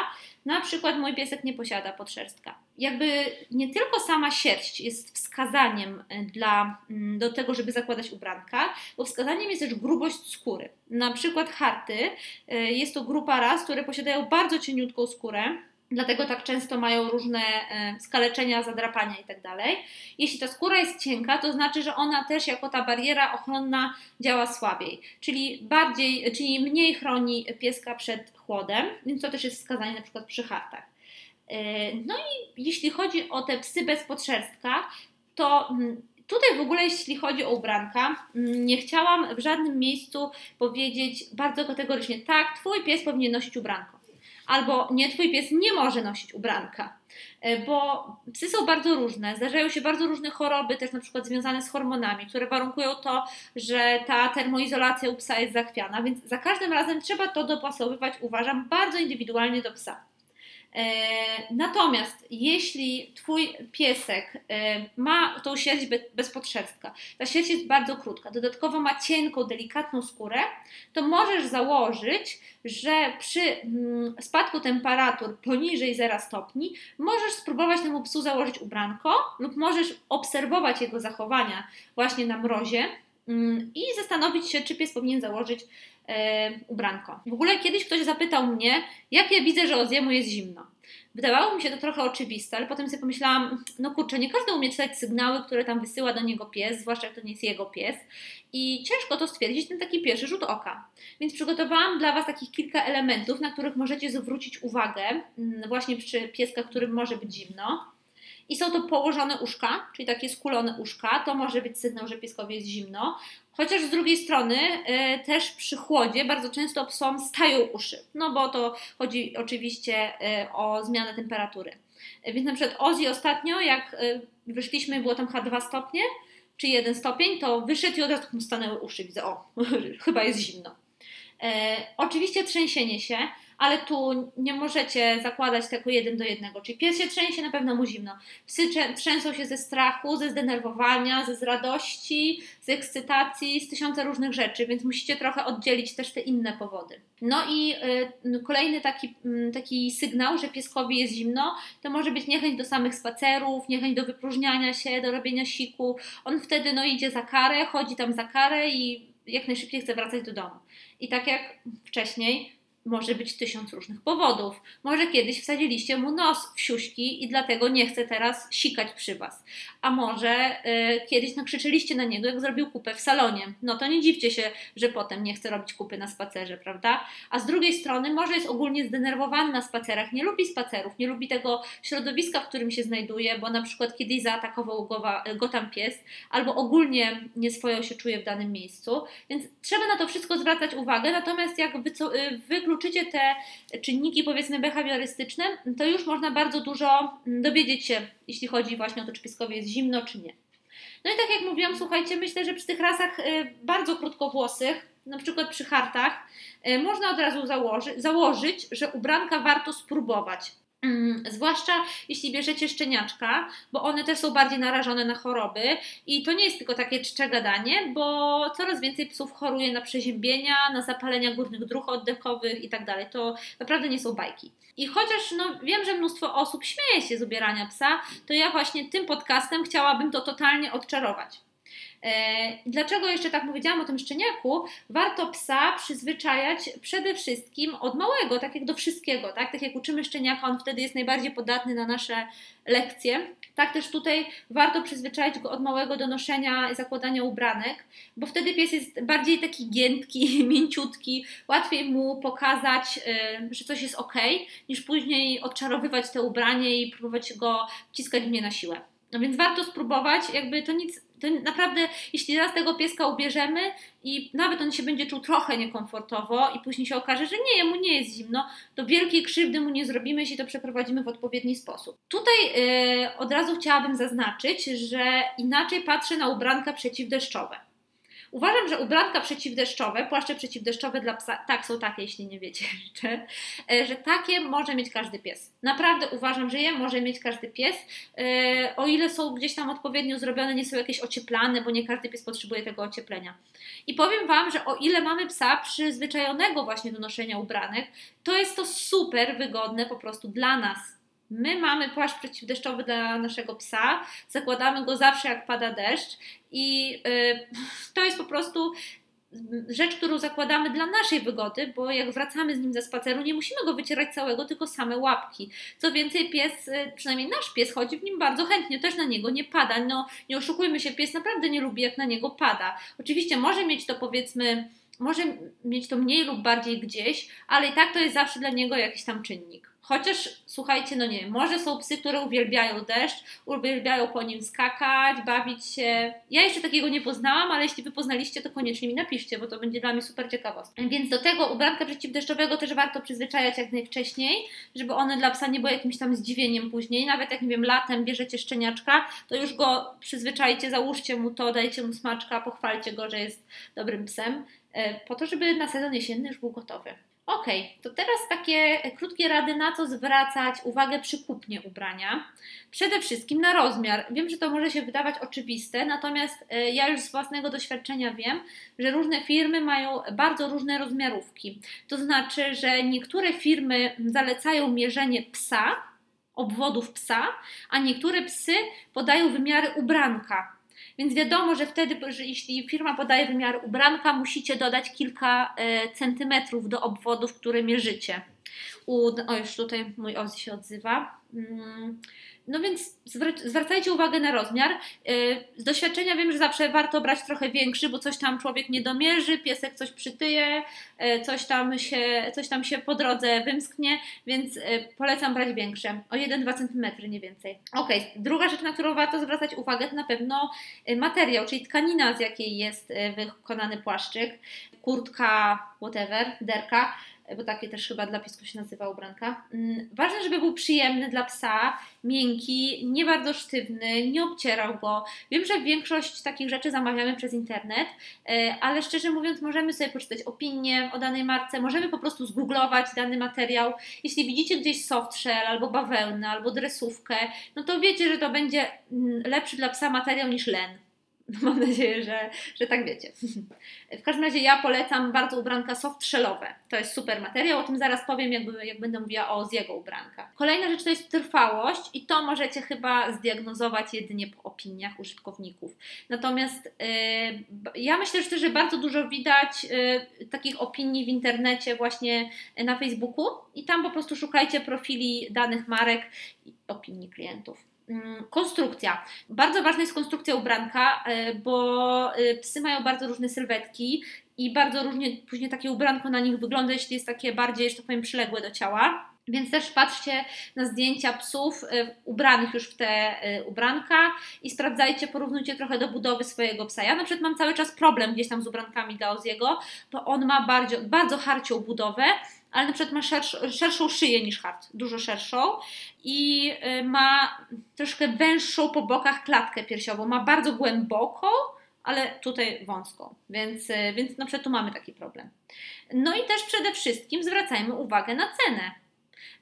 Na przykład mój piesek nie posiada podszerstka. Jakby nie tylko sama sierść jest wskazaniem e, dla, mm, do tego, żeby zakładać ubranka, bo wskazaniem jest też grubość skóry. Na przykład harty e, jest to grupa ras, które posiadają bardzo cieniutką skórę, Dlatego tak często mają różne e, skaleczenia, zadrapania itd. Tak Jeśli ta skóra jest cienka, to znaczy, że ona też jako ta bariera ochronna działa słabiej, czyli bardziej, czyli mniej chroni pieska przed chłodem, więc to też jest wskazanie na przykład przy hartach. E, no i jeśli chodzi o te psy bez podszerstka, to mm, Tutaj w ogóle, jeśli chodzi o ubranka, mm, nie chciałam w żadnym miejscu powiedzieć bardzo kategorycznie, tak, Twój pies powinien nosić ubranko albo nie, twój pies nie może nosić ubranka, e, bo psy są bardzo różne, zdarzają się bardzo różne choroby, też na przykład związane z hormonami, które warunkują to, że ta termoizolacja u psa jest zachwiana, więc za każdym razem trzeba to dopasowywać, uważam, bardzo indywidualnie do psa. E, natomiast jeśli Twój piesek e, ma tą sierść bez ta sierść jest bardzo krótka, dodatkowo ma cienką, delikatną skórę, to możesz założyć, że przy mm, spadku temperatur poniżej 0 stopni możesz spróbować temu psu założyć ubranko lub możesz obserwować jego zachowania właśnie na mrozie mm, i zastanowić się, czy pies powinien założyć ubranko. W ogóle kiedyś ktoś zapytał mnie, jak ja widzę, że Oziemu jest zimno. Wydawało mi się to trochę oczywiste, ale potem sobie pomyślałam, no kurczę, nie każdy umie czytać sygnały, które tam wysyła do niego pies, zwłaszcza jak to nie jest jego pies. I ciężko to stwierdzić ten taki pierwszy rzut oka. Więc przygotowałam dla Was takich kilka elementów, na których możecie zwrócić uwagę, mm, właśnie przy pieskach, którym może być zimno. I są to położone uszka, czyli takie skulone uszka. To może być sygnał, że pieskowi jest zimno. Chociaż z drugiej strony y, też przy chłodzie bardzo często psom stają uszy, no bo to chodzi oczywiście y, o zmianę temperatury. Y, więc na przykład Ozzy ostatnio, jak wyszliśmy, było tam chyba 2 stopnie, czy 1 stopień, to wyszedł i od razu mu stanęły uszy. Widzę, o, chyba jest zimno. oczywiście trzęsienie się, ale tu nie możecie zakładać tego jeden do jednego. Czyli pies się trzęsie, na pewno mu zimno. Psy trzęsą się ze strachu, ze zdenerwowania, ze z radości, z ekscytacji, z tysiąca różnych rzeczy, więc musicie trochę oddzielić też te inne powody. No i y, kolejny taki, y, taki sygnał, że pieskowi jest zimno, to może być niechęć do samych spacerów, niechęć do wypróżniania się, do robienia siku. On wtedy no, idzie za karę, chodzi tam za karę i jak najszybciej chce wracać do domu. I tak jak wcześniej, może być tysiąc różnych powodów. Może kiedyś wsadziliście mu nos w siuśki i dlatego nie chce teraz sikać przy was. A może y, kiedyś nakrzyczeliście na niego, jak zrobił kupę w salonie. No to nie dziwcie się, że potem nie chce robić kupy na spacerze, prawda? A z drugiej strony może jest ogólnie zdenerwowany na spacerach, nie lubi spacerów, nie lubi tego środowiska, w którym się znajduje, bo na przykład kiedyś zaatakował go, go tam pies, albo ogólnie nieswojo się czuje w danym miejscu. Więc trzeba na to wszystko zwracać uwagę, natomiast jak wy, wy wykluczycie te czynniki powiedzmy behawiorystyczne, to już można bardzo dużo mm, dowiedzieć się, jeśli chodzi właśnie o to, czy pieskowi jest zimno, czy nie. No i tak jak mówiłam, słuchajcie, myślę, że przy tych rasach y, bardzo krótkowłosych, na przykład przy hartach, y, można od razu założy, założyć, że ubranka warto spróbować. Mm, zwłaszcza jeśli bierzecie szczeniaczka, bo one też są bardziej narażone na choroby i to nie jest tylko takie czcze gadanie, bo coraz więcej psów choruje na przeziębienia, na zapalenia górnych dróg oddechowych i tak dalej. To naprawdę nie są bajki. I chociaż no, wiem, że mnóstwo osób śmieje się z ubierania psa, to ja właśnie tym podcastem chciałabym to totalnie odczarować. E, dlaczego jeszcze tak powiedziałam o tym szczeniaku? Warto psa przyzwyczajać przede wszystkim od małego, tak jak do wszystkiego, tak? Tak jak uczymy szczeniaka, on wtedy jest najbardziej podatny na nasze lekcje. Tak też tutaj warto przyzwyczaić go od małego do noszenia i zakładania ubranek, bo wtedy pies jest bardziej taki giętki, mięciutki, łatwiej mu pokazać, y, że coś jest ok, niż później odczarowywać te ubranie i próbować go wciskać mnie na siłę. No więc warto spróbować, jakby to nic, to naprawdę, jeśli raz tego pieska ubierzemy i nawet on się będzie czuł trochę niekomfortowo i później się okaże, że nie, jemu nie jest zimno, to wielkiej krzywdy mu nie zrobimy, jeśli to przeprowadzimy w odpowiedni sposób. Tutaj yy, od razu chciałabym zaznaczyć, że inaczej patrzę na ubranka przeciwdeszczowe. Uważam, że ubranka przeciwdeszczowe, płaszcze przeciwdeszczowe dla psa, tak są takie, jeśli nie wiecie jeszcze, e, że takie może mieć każdy pies. Naprawdę uważam, że je może mieć każdy pies, e, o ile są gdzieś tam odpowiednio zrobione, nie są jakieś ocieplane, bo nie każdy pies potrzebuje tego ocieplenia. I powiem Wam, że o ile mamy psa przyzwyczajonego właśnie do noszenia ubranek, to jest to super wygodne po prostu dla nas My mamy płaszcz przeciwdeszczowy dla naszego psa, zakładamy go zawsze jak pada deszcz i yy, to jest po prostu rzecz, którą zakładamy dla naszej wygody, bo jak wracamy z nim ze spaceru, nie musimy go wycierać całego, tylko same łapki. Co więcej, pies, y, przynajmniej nasz pies, chodzi w nim bardzo chętnie, też na niego nie pada. No, nie oszukujmy się, pies naprawdę nie lubi, jak na niego pada. Oczywiście może mieć to powiedzmy, może mieć to mniej lub bardziej gdzieś, ale i tak to jest zawsze dla niego jakiś tam czynnik. Chociaż słuchajcie, no nie wiem, może są psy, które uwielbiają deszcz, uwielbiają po nim skakać, bawić się. Ja jeszcze takiego nie poznałam, ale jeśli wy poznaliście, to koniecznie mi napiszcie, bo to będzie dla mnie super ciekawostka. Więc do tego ubranka przeciwdeszczowego też warto przyzwyczajać jak najwcześniej, żeby one dla psa nie były jakimś tam zdziwieniem później. Nawet jak nie wiem, latem bierzecie szczeniaczka, to już go przyzwyczajcie, załóżcie mu to, dajcie mu smaczka, pochwalcie go, że jest dobrym psem, e, po to, żeby na sezon jesienny już był gotowy. Ok, to teraz takie krótkie rady, na co zwracać uwagę przy kupnie ubrania. Przede wszystkim na rozmiar. Wiem, że to może się wydawać oczywiste, natomiast e, ja już z własnego doświadczenia wiem, że różne firmy mają bardzo różne rozmiarówki. To znaczy, że niektóre firmy zalecają mierzenie psa, obwodów psa, a niektóre psy podają wymiary ubranka. Więc wiadomo, że wtedy, że jeśli firma podaje wymiar ubranka, musicie dodać kilka e, centymetrów do obwodów, które mierzycie. U, o, już tutaj mój Ozzy się odzywa. Mm, no więc zwracajcie uwagę na rozmiar. Y, z doświadczenia wiem, że zawsze warto brać trochę większy, bo coś tam człowiek nie domierzy, piesek coś przytyje, y, coś tam się, coś tam się po drodze wymsknie, więc y, polecam brać większe, o 1-2 cm nie więcej. Ok, druga rzecz, na którą warto zwracać uwagę, to na pewno materiał, czyli tkanina, z jakiej jest wykonany płaszczyk, kurtka, whatever, derka bo takie też chyba dla piesków się nazywa ubranka. Mm, ważne, żeby był przyjemny dla psa, miękki, nie bardzo sztywny, nie obcierał go. Wiem, że większość takich rzeczy zamawiamy przez internet, e, ale szczerze mówiąc, możemy sobie poczytać opinię o danej marce, możemy po prostu zgooglować dany materiał. Jeśli widzicie gdzieś softshell, albo bawełnę, albo dresówkę, no to wiecie, że to będzie mm, lepszy dla psa materiał niż len. Mam nadzieję, że, że tak wiecie. W każdym razie ja polecam bardzo ubranka soft shellowe. To jest super materiał, o tym zaraz powiem, jak będę mówiła o z jego ubranka. Kolejna rzecz to jest trwałość i to możecie chyba zdiagnozować jedynie po opiniach użytkowników. Natomiast yy, ja myślę że, że bardzo dużo widać yy, takich opinii w internecie właśnie na Facebooku i tam po prostu szukajcie profili danych marek i opinii klientów. Mm, konstrukcja. Bardzo ważna jest konstrukcja ubranka, e, bo e, psy mają bardzo różne sylwetki i bardzo różnie później takie ubranko na nich wygląda, jeśli jest takie bardziej, że tak powiem, przyległe do ciała. Więc też patrzcie na zdjęcia psów e, ubranych już w te ubranka i sprawdzajcie, porównujcie trochę do budowy swojego psa. Ja na przykład mam cały czas problem gdzieś tam z ubrankami dla Oziego, bo on ma bardzo, bardzo harcią budowę, ale na przykład ma szersz, szerszą szyję niż hart, dużo szerszą i y, ma troszkę węższą po bokach klatkę piersiową, ma bardzo głęboką, ale tutaj wąską, więc, y, więc na przykład tu mamy taki problem. No i też przede wszystkim zwracajmy uwagę na cenę.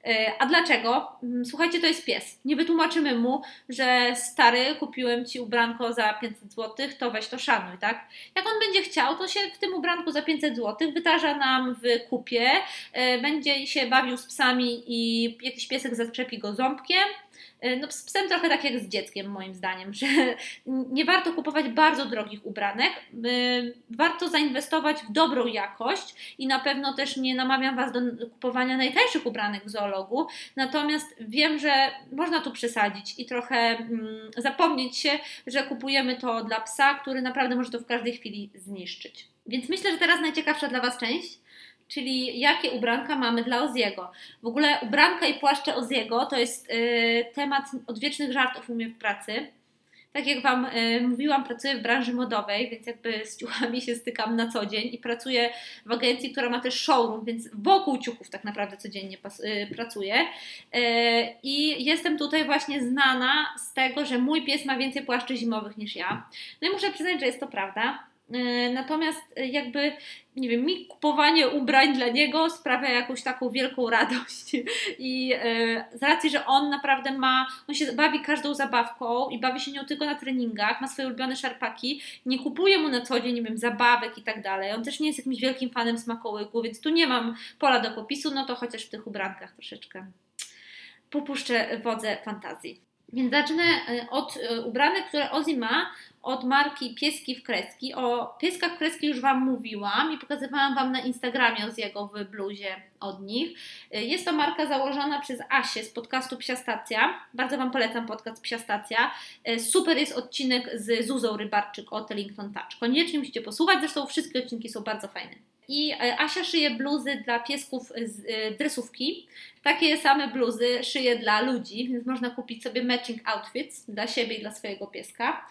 E, a dlaczego? Mm, słuchajcie, to jest pies. Nie wytłumaczymy mu, że stary, kupiłem ci ubranko za 500 zł, to weź to szanuj, tak? Jak on będzie chciał, to się w tym ubranku za 500 zł wytarza nam w kupie, e, będzie się bawił z psami i jakiś piesek zaczepi go ząbkiem no z psem trochę tak jak z dzieckiem moim zdaniem, że nie warto kupować bardzo drogich ubranek, e, warto zainwestować w dobrą jakość i na pewno też nie namawiam Was do kupowania najtańszych ubranek w zoologu, natomiast wiem, że można tu przesadzić i trochę mm, zapomnieć się, że kupujemy to dla psa, który naprawdę może to w każdej chwili zniszczyć. Więc myślę, że teraz najciekawsza dla Was część, czyli jakie ubranka mamy dla Oziego. W ogóle ubranka i płaszcze Oziego to jest y, temat odwiecznych żartów u mnie w pracy. Tak jak Wam y, mówiłam, pracuję w branży modowej, więc jakby z ciuchami się stykam na co dzień i pracuję w agencji, która ma też showroom, więc wokół ciuchów tak naprawdę codziennie y, pracuję. I jestem tutaj właśnie znana z tego, że mój pies ma więcej płaszczy zimowych niż ja. No i muszę przyznać, że jest to prawda natomiast e, jakby, nie wiem, mi kupowanie ubrań dla niego sprawia jakąś taką wielką radość. I e, z racji, że on naprawdę ma, on się bawi każdą zabawką i bawi się nią tylko na treningach, ma swoje ulubione szarpaki, nie kupuje mu na co dzień, nie wiem, zabawek i tak dalej. On też nie jest jakimś wielkim fanem smakołyku, więc tu nie mam pola do popisu, no to chociaż w tych ubrankach troszeczkę popuszczę wodze fantazji. Więc zacznę od ubranek, które Ozzy ma od marki Pieski w Kreski. O Pieskach w Kreski już Wam mówiłam i pokazywałam Wam na Instagramie z jego w bluzie od nich. Jest to marka założona przez Asię z podcastu Psia Stacja. Bardzo Wam polecam podcast Psia Stacja. Super jest odcinek z Zuzą Rybarczyk o Tellington Touch. Koniecznie musicie posłuchać, zresztą wszystkie odcinki są bardzo fajne. I e, Asia szyje bluzy dla piesków z e, dresówki. Takie same bluzy szyje dla ludzi, więc można kupić sobie matching outfits dla siebie i dla swojego pieska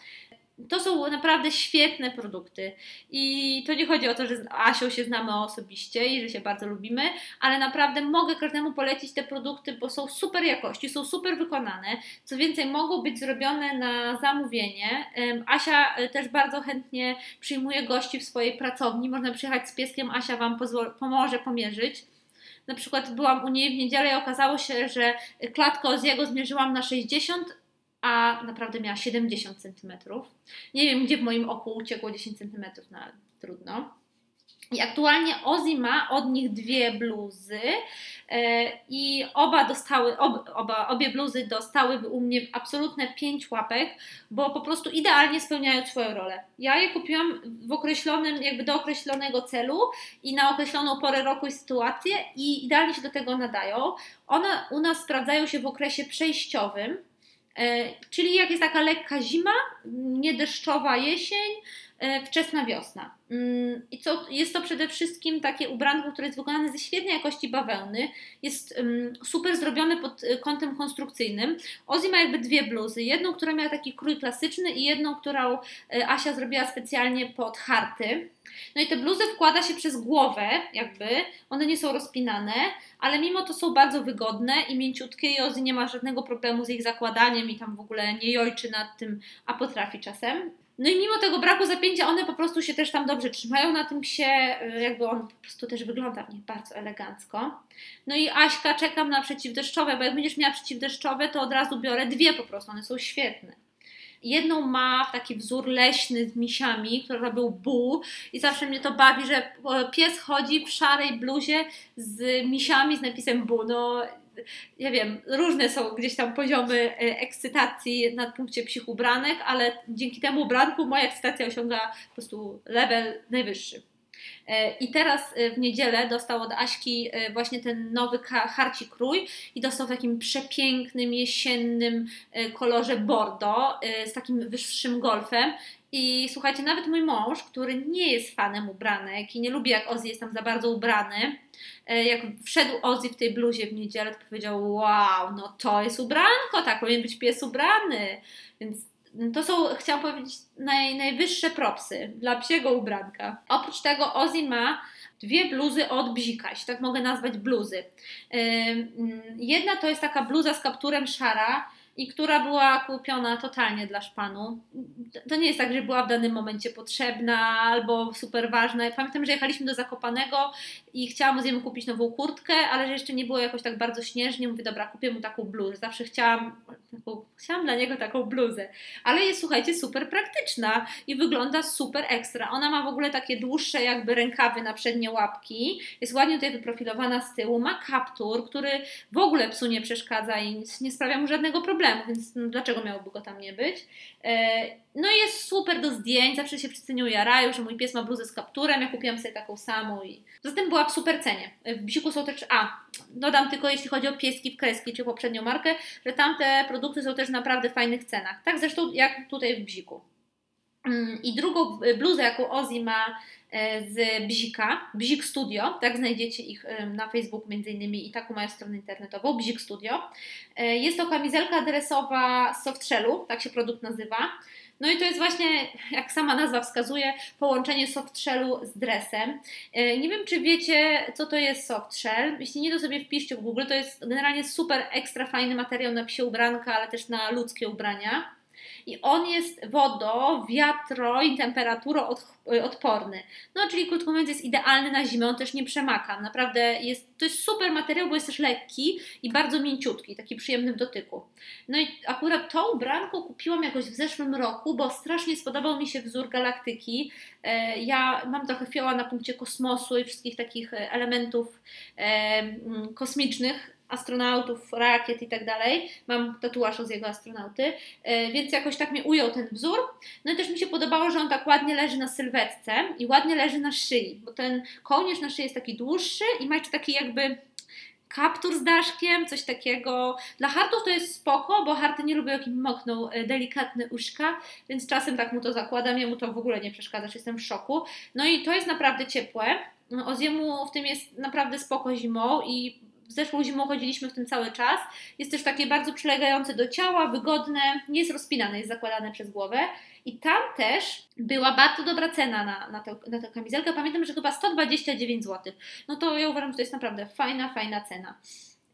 to są naprawdę świetne produkty. I to nie chodzi o to, że z Asią się znamy osobiście i że się bardzo lubimy, ale naprawdę mogę każdemu polecić te produkty, bo są super jakości, są super wykonane. Co więcej, mogą być zrobione na zamówienie. Asia e, też bardzo chętnie przyjmuje gości w swojej pracowni. Można przyjechać z pieskiem, Asia Wam pomoże pomierzyć. Na przykład byłam u niej w niedzielę i okazało się, że klatkę z jego zmierzyłam na 60, a naprawdę miała 70 cm. Nie wiem, gdzie w moim oku uciekło 10 cm, no ale trudno. I aktualnie Ozzy ma od nich dwie bluzy e, i oba dostały, ob, oba, obie bluzy dostały u mnie absolutne 5 łapek, bo po prostu idealnie spełniają swoją rolę. Ja je kupiłam w określonym, jakby do określonego celu i na określoną porę roku i sytuację i idealnie się do tego nadają. One u nas sprawdzają się w okresie przejściowym, czyli jak jest taka lekka zima, niedeszczowa jesień, e, wczesna wiosna. Mm, I co, jest to przede wszystkim takie ubranko, które jest wykonane ze świetnej jakości bawełny. Jest mm, super zrobione pod e, kątem konstrukcyjnym. Ozzy ma jakby dwie bluzy. Jedną, która miała taki krój klasyczny i jedną, którą Asia zrobiła specjalnie pod harty. No i te bluzy wkłada się przez głowę, jakby. One nie są rozpinane ale mimo to są bardzo wygodne i mięciutkie i Ozzy nie ma żadnego problemu z ich zakładaniem i tam w ogóle nie jojczy nad tym, a potrafi czasem. No i mimo tego braku zapięcia, one po prostu się też tam dobrze trzymają na tym psie, y, jakby on po prostu też wygląda w nich bardzo elegancko. No i Aśka, czekam na przeciwdeszczowe, bo jak będziesz miała przeciwdeszczowe, to od razu biorę dwie po prostu, one są świetne. Jedną ma taki wzór leśny z misiami, który robił bu i zawsze mnie to bawi, że pies chodzi w szarej bluzie z misiami z napisem bu. No, ja wiem, różne są gdzieś tam poziomy e, ekscytacji na punkcie psich ubranek, ale dzięki temu ubranku moja ekscytacja osiąga po prostu level najwyższy. E, I teraz e, w niedzielę dostał od Aśki właśnie ten nowy harci krój i dostał w takim przepięknym, jesiennym kolorze bordo z takim wyższym golfem. I słuchajcie, nawet mój mąż, który nie jest fanem ubranek i nie lubi jak Ozzy jest tam za bardzo ubrany, jak wszedł Ozzy w tej bluzie w niedzielę, to powiedział wow, no to jest ubranko, tak powinien być pies ubrany. Więc to są, chciałam powiedzieć, naj, najwyższe propsy dla psiego ubranka. Oprócz tego Ozzy ma dwie bluzy od Bzika, tak mogę nazwać bluzy. Jedna to jest taka bluza z kapturem szara, i która była kupiona totalnie dla szpanu. To nie jest tak, że była w danym momencie potrzebna albo super ważna. Pamiętam, że jechaliśmy do Zakopanego i chciałam z nim kupić nową kurtkę, ale że jeszcze nie było jakoś tak bardzo śnieżnie. Mówię, dobra, kupię mu taką bluzę. Zawsze chciałam, taką, chciałam dla niego taką bluzę. Ale jest, słuchajcie, super praktyczna i wygląda super ekstra. Ona ma w ogóle takie dłuższe jakby rękawy na przednie łapki. Jest ładnie tutaj wyprofilowana z tyłu. Ma kaptur, który w ogóle psu nie przeszkadza i nie sprawia mu żadnego problemu problemu, więc no, dlaczego miałoby go tam nie być? E, no i jest super do zdjęć, zawsze się wszyscy nią jarają, że mój pies ma bluzę z kapturem, ja kupiłam sobie taką samą i zatem była w super cenie. W Bziku są też, a dodam tylko jeśli chodzi o pieski w kreski, czy poprzednią markę, że tamte produkty są też w naprawdę fajnych cenach. Tak zresztą jak tutaj w Bziku. Mm, I drugą bluzę, jaką Ozzy ma E, z Bzika, Bzik Studio, tak znajdziecie ich e, na Facebooku między innymi i taką mają stronę internetową, Bzik Studio. E, jest to kamizelka dresowa z softshellu, tak się produkt nazywa. No i to jest właśnie, jak sama nazwa wskazuje, połączenie softshellu z dresem. Nie wiem, czy wiecie, co to jest softshell. Jeśli nie, to sobie wpiszcie w Google. To jest generalnie super ekstra fajny materiał na psie ubranka, ale też na ludzkie ubrania. I on jest wodo, wiatro i temperaturoodporny. No, czyli krótko mówiąc, jest idealny na zimę, on też nie przemaka. Naprawdę jest, to jest super materiał, bo jest też lekki i bardzo mięciutki, taki przyjemny w dotyku. No i akurat tą ubranko kupiłam jakoś w zeszłym roku, bo strasznie spodobał mi się wzór galaktyki. E, ja mam trochę fioła na punkcie kosmosu i wszystkich takich e, elementów e, kosmicznych, astronautów, rakiet i tak dalej. Mam tatuaż z jego astronauty, więc jakoś tak mnie ujął ten wzór. No i też mi się podobało, że on tak ładnie leży na sylwetce i ładnie leży na szyi, bo ten kołnierz na szyi jest taki dłuższy i ma jeszcze taki jakby kaptur z daszkiem, coś takiego. Dla hartów to jest spoko, bo harty nie lubią, jak im mokną e, delikatne uszka, więc czasem tak mu to zakładam, jemu to w ogóle nie przeszkadza, jestem w szoku. No i to jest naprawdę ciepłe. O ziemu w tym jest naprawdę spoko zimą i zeszłą zimą chodziliśmy w tym cały czas. Jest też takie bardzo przylegające do ciała, wygodne, nie jest rozpinane, jest zakładane przez głowę. I tam też była bardzo dobra cena na, na, tę, na tę kamizelkę. Pamiętam, że chyba 129 zł. No to ja uważam, że to jest naprawdę fajna, fajna cena.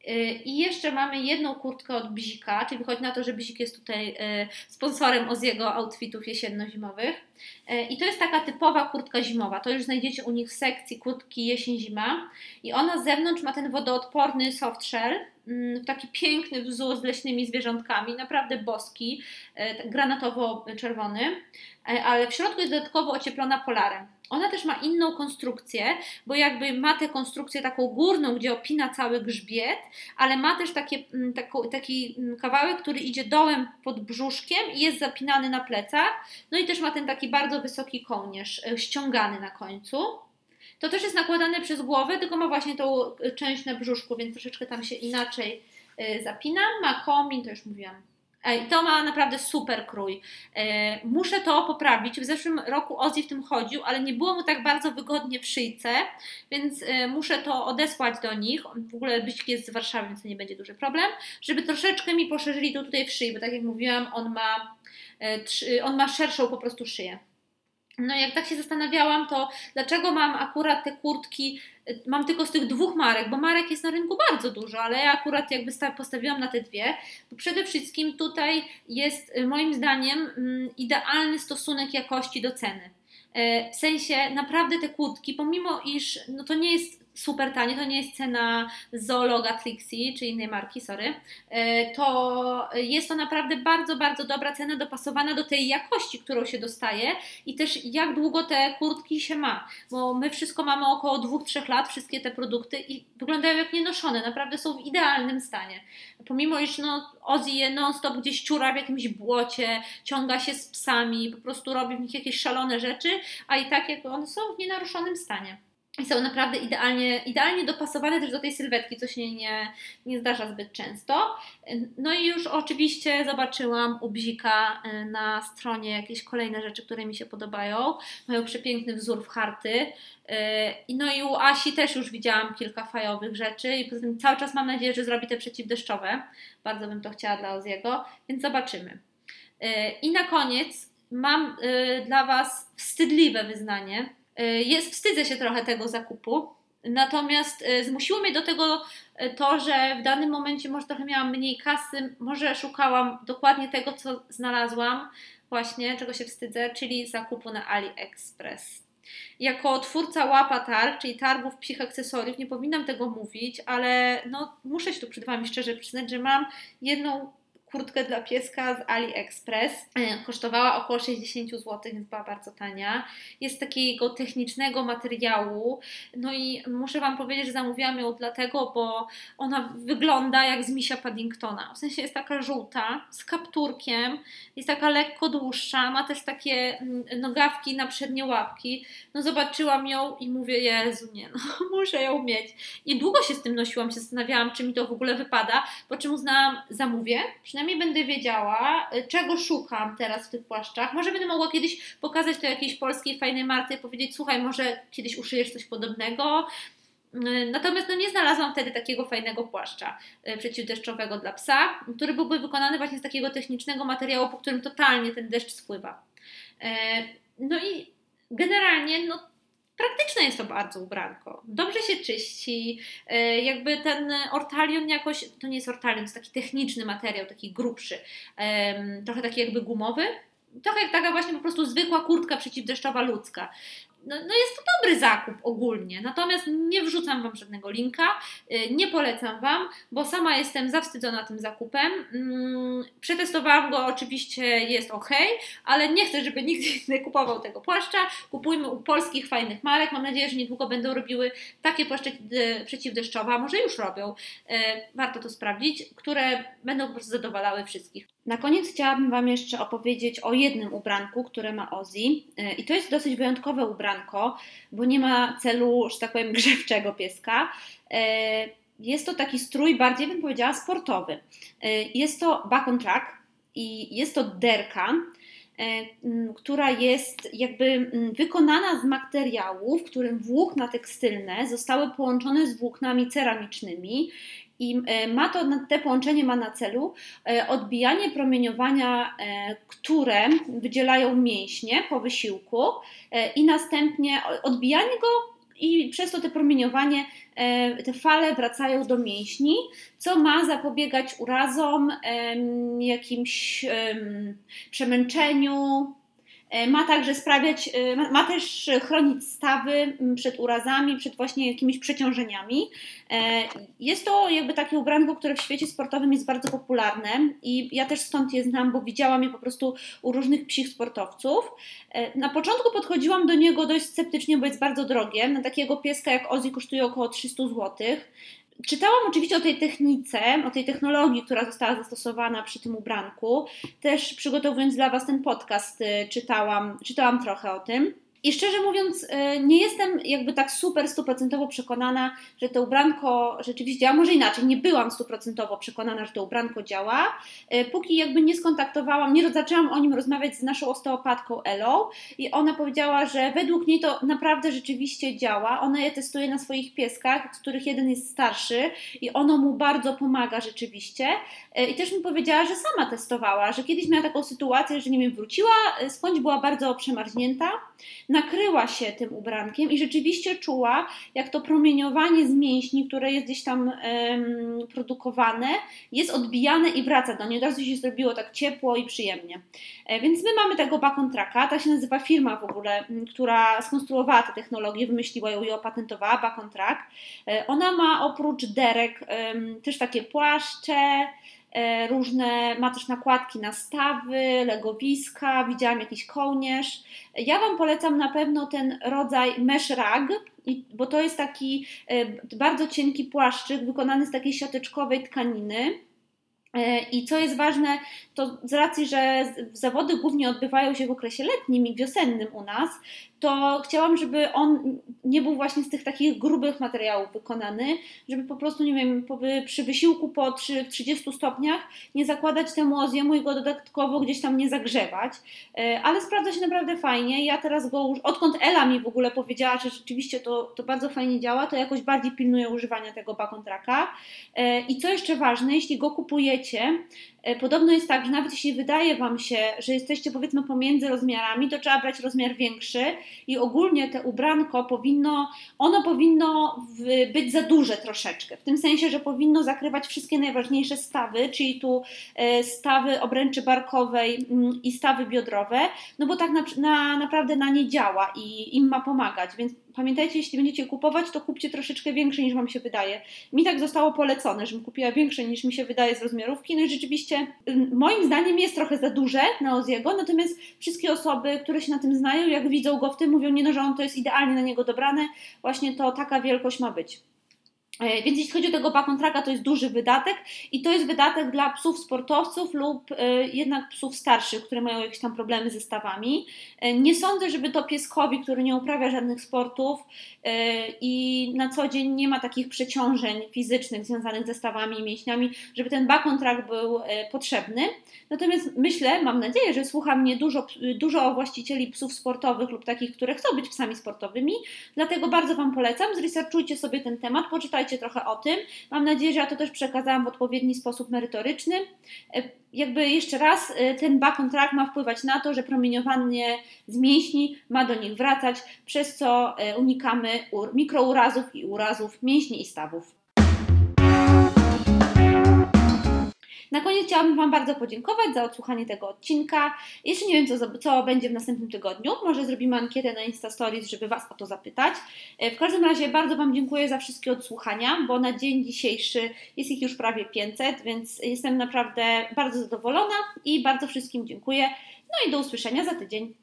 Y, I jeszcze mamy jedną kurtkę od Bzika, czyli wychodzi na to, że Bzik jest tutaj y, sponsorem Oziego outfitów jesienno-zimowych. Y, I to jest taka typowa kurtka zimowa. To już znajdziecie u nich w sekcji kurtki jesień-zima. I ona z zewnątrz ma ten wodoodporny soft shell, mm, taki piękny wzór z leśnymi zwierzątkami, naprawdę boski, granatowo-czerwony, ale w środku jest dodatkowo ocieplona polarem. Ona też ma inną konstrukcję, bo jakby ma tę konstrukcję taką górną, gdzie opina cały grzbiet, ale ma też takie, mm, taki mm, kawałek, który idzie dołem pod brzuszkiem i jest zapinany na plecach. No i też ma ten taki bardzo wysoki kołnierz, e, ściągany na końcu. To też jest nakładane przez głowę, tylko ma właśnie tą e, część na brzuszku, więc troszeczkę tam się inaczej e, zapina. Ma komin, to już mówiłam, i to ma naprawdę super krój. E, muszę to poprawić. W zeszłym roku Ozzy w tym chodził, ale nie było mu tak bardzo wygodnie w szyjce, więc muszę to odesłać do nich. W ogóle Byśki jest z Warszawy, więc to nie będzie duży problem, żeby troszeczkę mi poszerzyli to tutaj w szyi, bo tak jak mówiłam, on ma, on ma szerszą po prostu szyję. No jak tak się zastanawiałam, to dlaczego mam akurat te kurtki, y, mam tylko z tych dwóch marek, bo marek jest na rynku bardzo dużo, ale ja akurat jakby postawiłam na te dwie, bo przede wszystkim tutaj jest y, moim zdaniem mm, idealny stosunek jakości do ceny. E, w sensie naprawdę te kurtki, pomimo iż no to nie jest super tanie, to nie jest cena zoologa Trixie, czy innej marki, sorry, e, to jest to naprawdę bardzo, bardzo dobra cena dopasowana do tej jakości, którą się dostaje i też jak długo te kurtki się ma, bo my wszystko mamy około 2-3 lat, wszystkie te produkty i wyglądają jak nienoszone, naprawdę są w idealnym stanie. Pomimo, iż no, Ozzy je non-stop gdzieś ciura w jakimś błocie, ciąga się z psami, po prostu robi w nich jakieś szalone rzeczy, a i tak jak one są w nienaruszonym stanie. I są naprawdę idealnie, idealnie dopasowane też do tej sylwetki, co się nie, nie zdarza zbyt często. No i już oczywiście zobaczyłam u Bzika y, na stronie jakieś kolejne rzeczy, które mi się podobają. Mają przepiękny wzór w harty. Y, no i u Asi też już widziałam kilka fajowych rzeczy i poza tym cały czas mam nadzieję, że zrobi te przeciwdeszczowe. Bardzo bym to chciała dla Oziego, więc zobaczymy. Y, I na koniec mam dla Was wstydliwe wyznanie jest, wstydzę się trochę tego zakupu. Natomiast y, zmusiło mnie do tego y, to, że w danym momencie może trochę miałam mniej kasy, może szukałam dokładnie tego, co znalazłam, właśnie czego się wstydzę, czyli zakupu na AliExpress. Jako twórca łapa targ, czyli targów psich akcesoriów, nie powinnam tego mówić, ale no, muszę się tu przed Wami szczerze przyznać, że mam jedną kurtkę dla pieska z AliExpress. E, kosztowała około 60 zł, więc była bardzo tania. Jest takiego technicznego materiału. No i muszę Wam powiedzieć, że zamówiłam ją dlatego, bo ona wygląda jak z misia Paddingtona. W sensie jest taka żółta, z kapturkiem, jest taka lekko dłuższa, ma też takie mm, nogawki na przednie łapki. No zobaczyłam ją i mówię, Jezu, nie, no muszę ją mieć. I długo się z tym nosiłam, się zastanawiałam, czy mi to w ogóle wypada, po czym uznałam, zamówię, przynajmniej przynajmniej będę wiedziała, y, czego szukam teraz w tych płaszczach. Może będę mogła kiedyś pokazać to jakiejś polskiej fajnej marce i powiedzieć, słuchaj, może kiedyś uszyjesz coś podobnego. Y, natomiast no, nie znalazłam wtedy takiego fajnego płaszcza y, przeciwdeszczowego dla psa, który byłby wykonany właśnie z takiego technicznego materiału, po którym totalnie ten deszcz spływa. No i generalnie no, praktyczne jest to bardzo ubranko. Dobrze się czyści. E, jakby ten ortalion jakoś, to nie jest ortalion, to jest taki techniczny materiał, taki grubszy, trochę taki jakby gumowy. Trochę jak taka właśnie po prostu zwykła kurtka przeciwdeszczowa ludzka no, no jest to dobry zakup ogólnie, natomiast nie wrzucam Wam żadnego linka, y, nie polecam Wam, bo sama jestem zawstydzona tym zakupem. Mm, przetestowałam go, oczywiście jest ok, ale nie chcę, żeby nikt nie kupował tego płaszcza. Kupujmy u polskich fajnych marek. Mam nadzieję, że niedługo będą robiły takie płaszcze przeciwdeszczowe, a może już robią. Y, warto to sprawdzić, które będą po prostu zadowalały wszystkich. Na koniec chciałabym Wam jeszcze opowiedzieć o jednym ubranku, które ma Ozzy. I to jest dosyć wyjątkowe ubranko, bo nie ma celu, że tak powiem, grzewczego pieska. Y, jest to taki strój bardziej, bym powiedziała, sportowy. Y, jest to back on track i jest to derka, która jest jakby wykonana z materiału, w którym włókna tekstylne zostały połączone z włóknami ceramicznymi i e, ma to, te połączenie ma na celu e, odbijanie promieniowania, e, które wydzielają mięśnie po wysiłku i następnie odbijanie go i przez to te promieniowanie, te fale wracają do mięśni, co ma zapobiegać urazom, jakimś przemęczeniu, ma także sprawiać, e, ma też chronić stawy przed urazami, przed właśnie jakimiś przeciążeniami. E, jest to jakby takie ubranko, które w świecie sportowym jest bardzo popularne i ja też stąd je znam, bo widziałam je po prostu u różnych psich sportowców. Na początku podchodziłam do niego dość sceptycznie, bo jest bardzo drogie. Na takiego pieska jak Ozzy kosztuje około 300 zł. Czytałam oczywiście o tej technice, o tej technologii, która została zastosowana przy tym ubranku. Też przygotowując dla Was ten podcast, y, czytałam, czytałam trochę o tym. I szczerze mówiąc, e, nie jestem jakby tak super stuprocentowo przekonana, że to ubranko rzeczywiście działa. Może inaczej, nie byłam stuprocentowo przekonana, że to ubranko działa, e, póki jakby nie skontaktowałam, nie zaczęłam o nim rozmawiać z naszą osteopatką Elą i ona powiedziała, że według niej to naprawdę rzeczywiście działa. Ona je testuje na swoich pieskach, z których jeden jest starszy i ono mu bardzo pomaga rzeczywiście. E, I też mi powiedziała, że sama testowała, że kiedyś miała taką sytuację, że nie wiem, wróciła, skądś była bardzo przemarznięta nakryła się tym ubrankiem i rzeczywiście czuła, jak to promieniowanie z mięśni, które jest gdzieś tam um, produkowane, jest odbijane i wraca do niej. Od razu się zrobiło tak ciepło i przyjemnie. E, więc my mamy tego Bacontraka, ta się nazywa firma w ogóle, która skonstruowała tę technologię, wymyśliła ją i opatentowała, Bacontrak. E, ona ma oprócz derek też takie płaszcze, różne, ma też nakładki na stawy, legowiska, widziałam jakiś kołnierz. Ja Wam polecam na pewno ten rodzaj mesh rag, bo to jest taki e, bardzo cienki płaszczyk wykonany z takiej siateczkowej tkaniny. E, I co jest ważne, to z racji, że zawody głównie odbywają się w okresie letnim i wiosennym u nas, to chciałam, żeby on nie był właśnie z tych takich grubych materiałów wykonany, żeby po prostu, nie wiem, przy wysiłku po 30 stopniach nie zakładać temu oziemu i go dodatkowo gdzieś tam nie zagrzewać. E, ale sprawdza się naprawdę fajnie. Ja teraz go, odkąd Ela mi w ogóle powiedziała, że rzeczywiście to, to bardzo fajnie działa, to jakoś bardziej pilnuję używania tego bakontraka. E, I co jeszcze ważne, jeśli go kupujecie, E, podobno jest tak, że nawet jeśli wydaje Wam się, że jesteście powiedzmy pomiędzy rozmiarami, to trzeba brać rozmiar większy i ogólnie te ubranko powinno, ono powinno być za duże troszeczkę, w tym sensie, że powinno zakrywać wszystkie najważniejsze stawy, czyli tu e, stawy obręczy barkowej mm, i stawy biodrowe, no bo tak na, na, naprawdę na nie działa i im ma pomagać, więc pamiętajcie, jeśli będziecie kupować, to kupcie troszeczkę większe niż Wam się wydaje. Mi tak zostało polecone, żebym kupiła większe niż mi się wydaje z rozmiarówki, no i rzeczywiście moim zdaniem jest trochę za duże na Oziego, natomiast wszystkie osoby, które się na tym znają, jak widzą go w tym, mówią, nie no, że on to jest idealnie na niego dobrane, właśnie to taka wielkość ma być. E, więc jeśli chodzi o tego bakontraka, to jest duży wydatek i to jest wydatek dla psów sportowców lub e, jednak psów starszych, które mają jakieś tam problemy ze stawami. E, nie sądzę, żeby to pieskowi, który nie uprawia żadnych sportów i na co dzień nie ma takich przeciążeń fizycznych związanych ze stawami i mięśniami, żeby ten bakontrak był potrzebny. Natomiast myślę, mam nadzieję, że słucha mnie dużo, dużo właścicieli psów sportowych lub takich, które chcą być psami sportowymi, dlatego bardzo Wam polecam, zresearchujcie sobie ten temat, poczytajcie trochę o tym. Mam nadzieję, że ja to też przekazałam w odpowiedni sposób merytoryczny. E, jakby jeszcze raz, e, ten back on track ma wpływać na to, że promieniowanie z mięśni ma do nich wracać, przez co e, unikamy mikrourazów i urazów mięśni i stawów. Na koniec chciałabym Wam bardzo podziękować za odsłuchanie tego odcinka. Jeszcze nie wiem, co, co będzie w następnym tygodniu. Może zrobimy ankietę na Insta Stories, żeby Was o to zapytać. E, w każdym razie bardzo Wam dziękuję za wszystkie odsłuchania, bo na dzień dzisiejszy jest ich już prawie 500, więc jestem naprawdę bardzo zadowolona i bardzo wszystkim dziękuję. No i do usłyszenia za tydzień.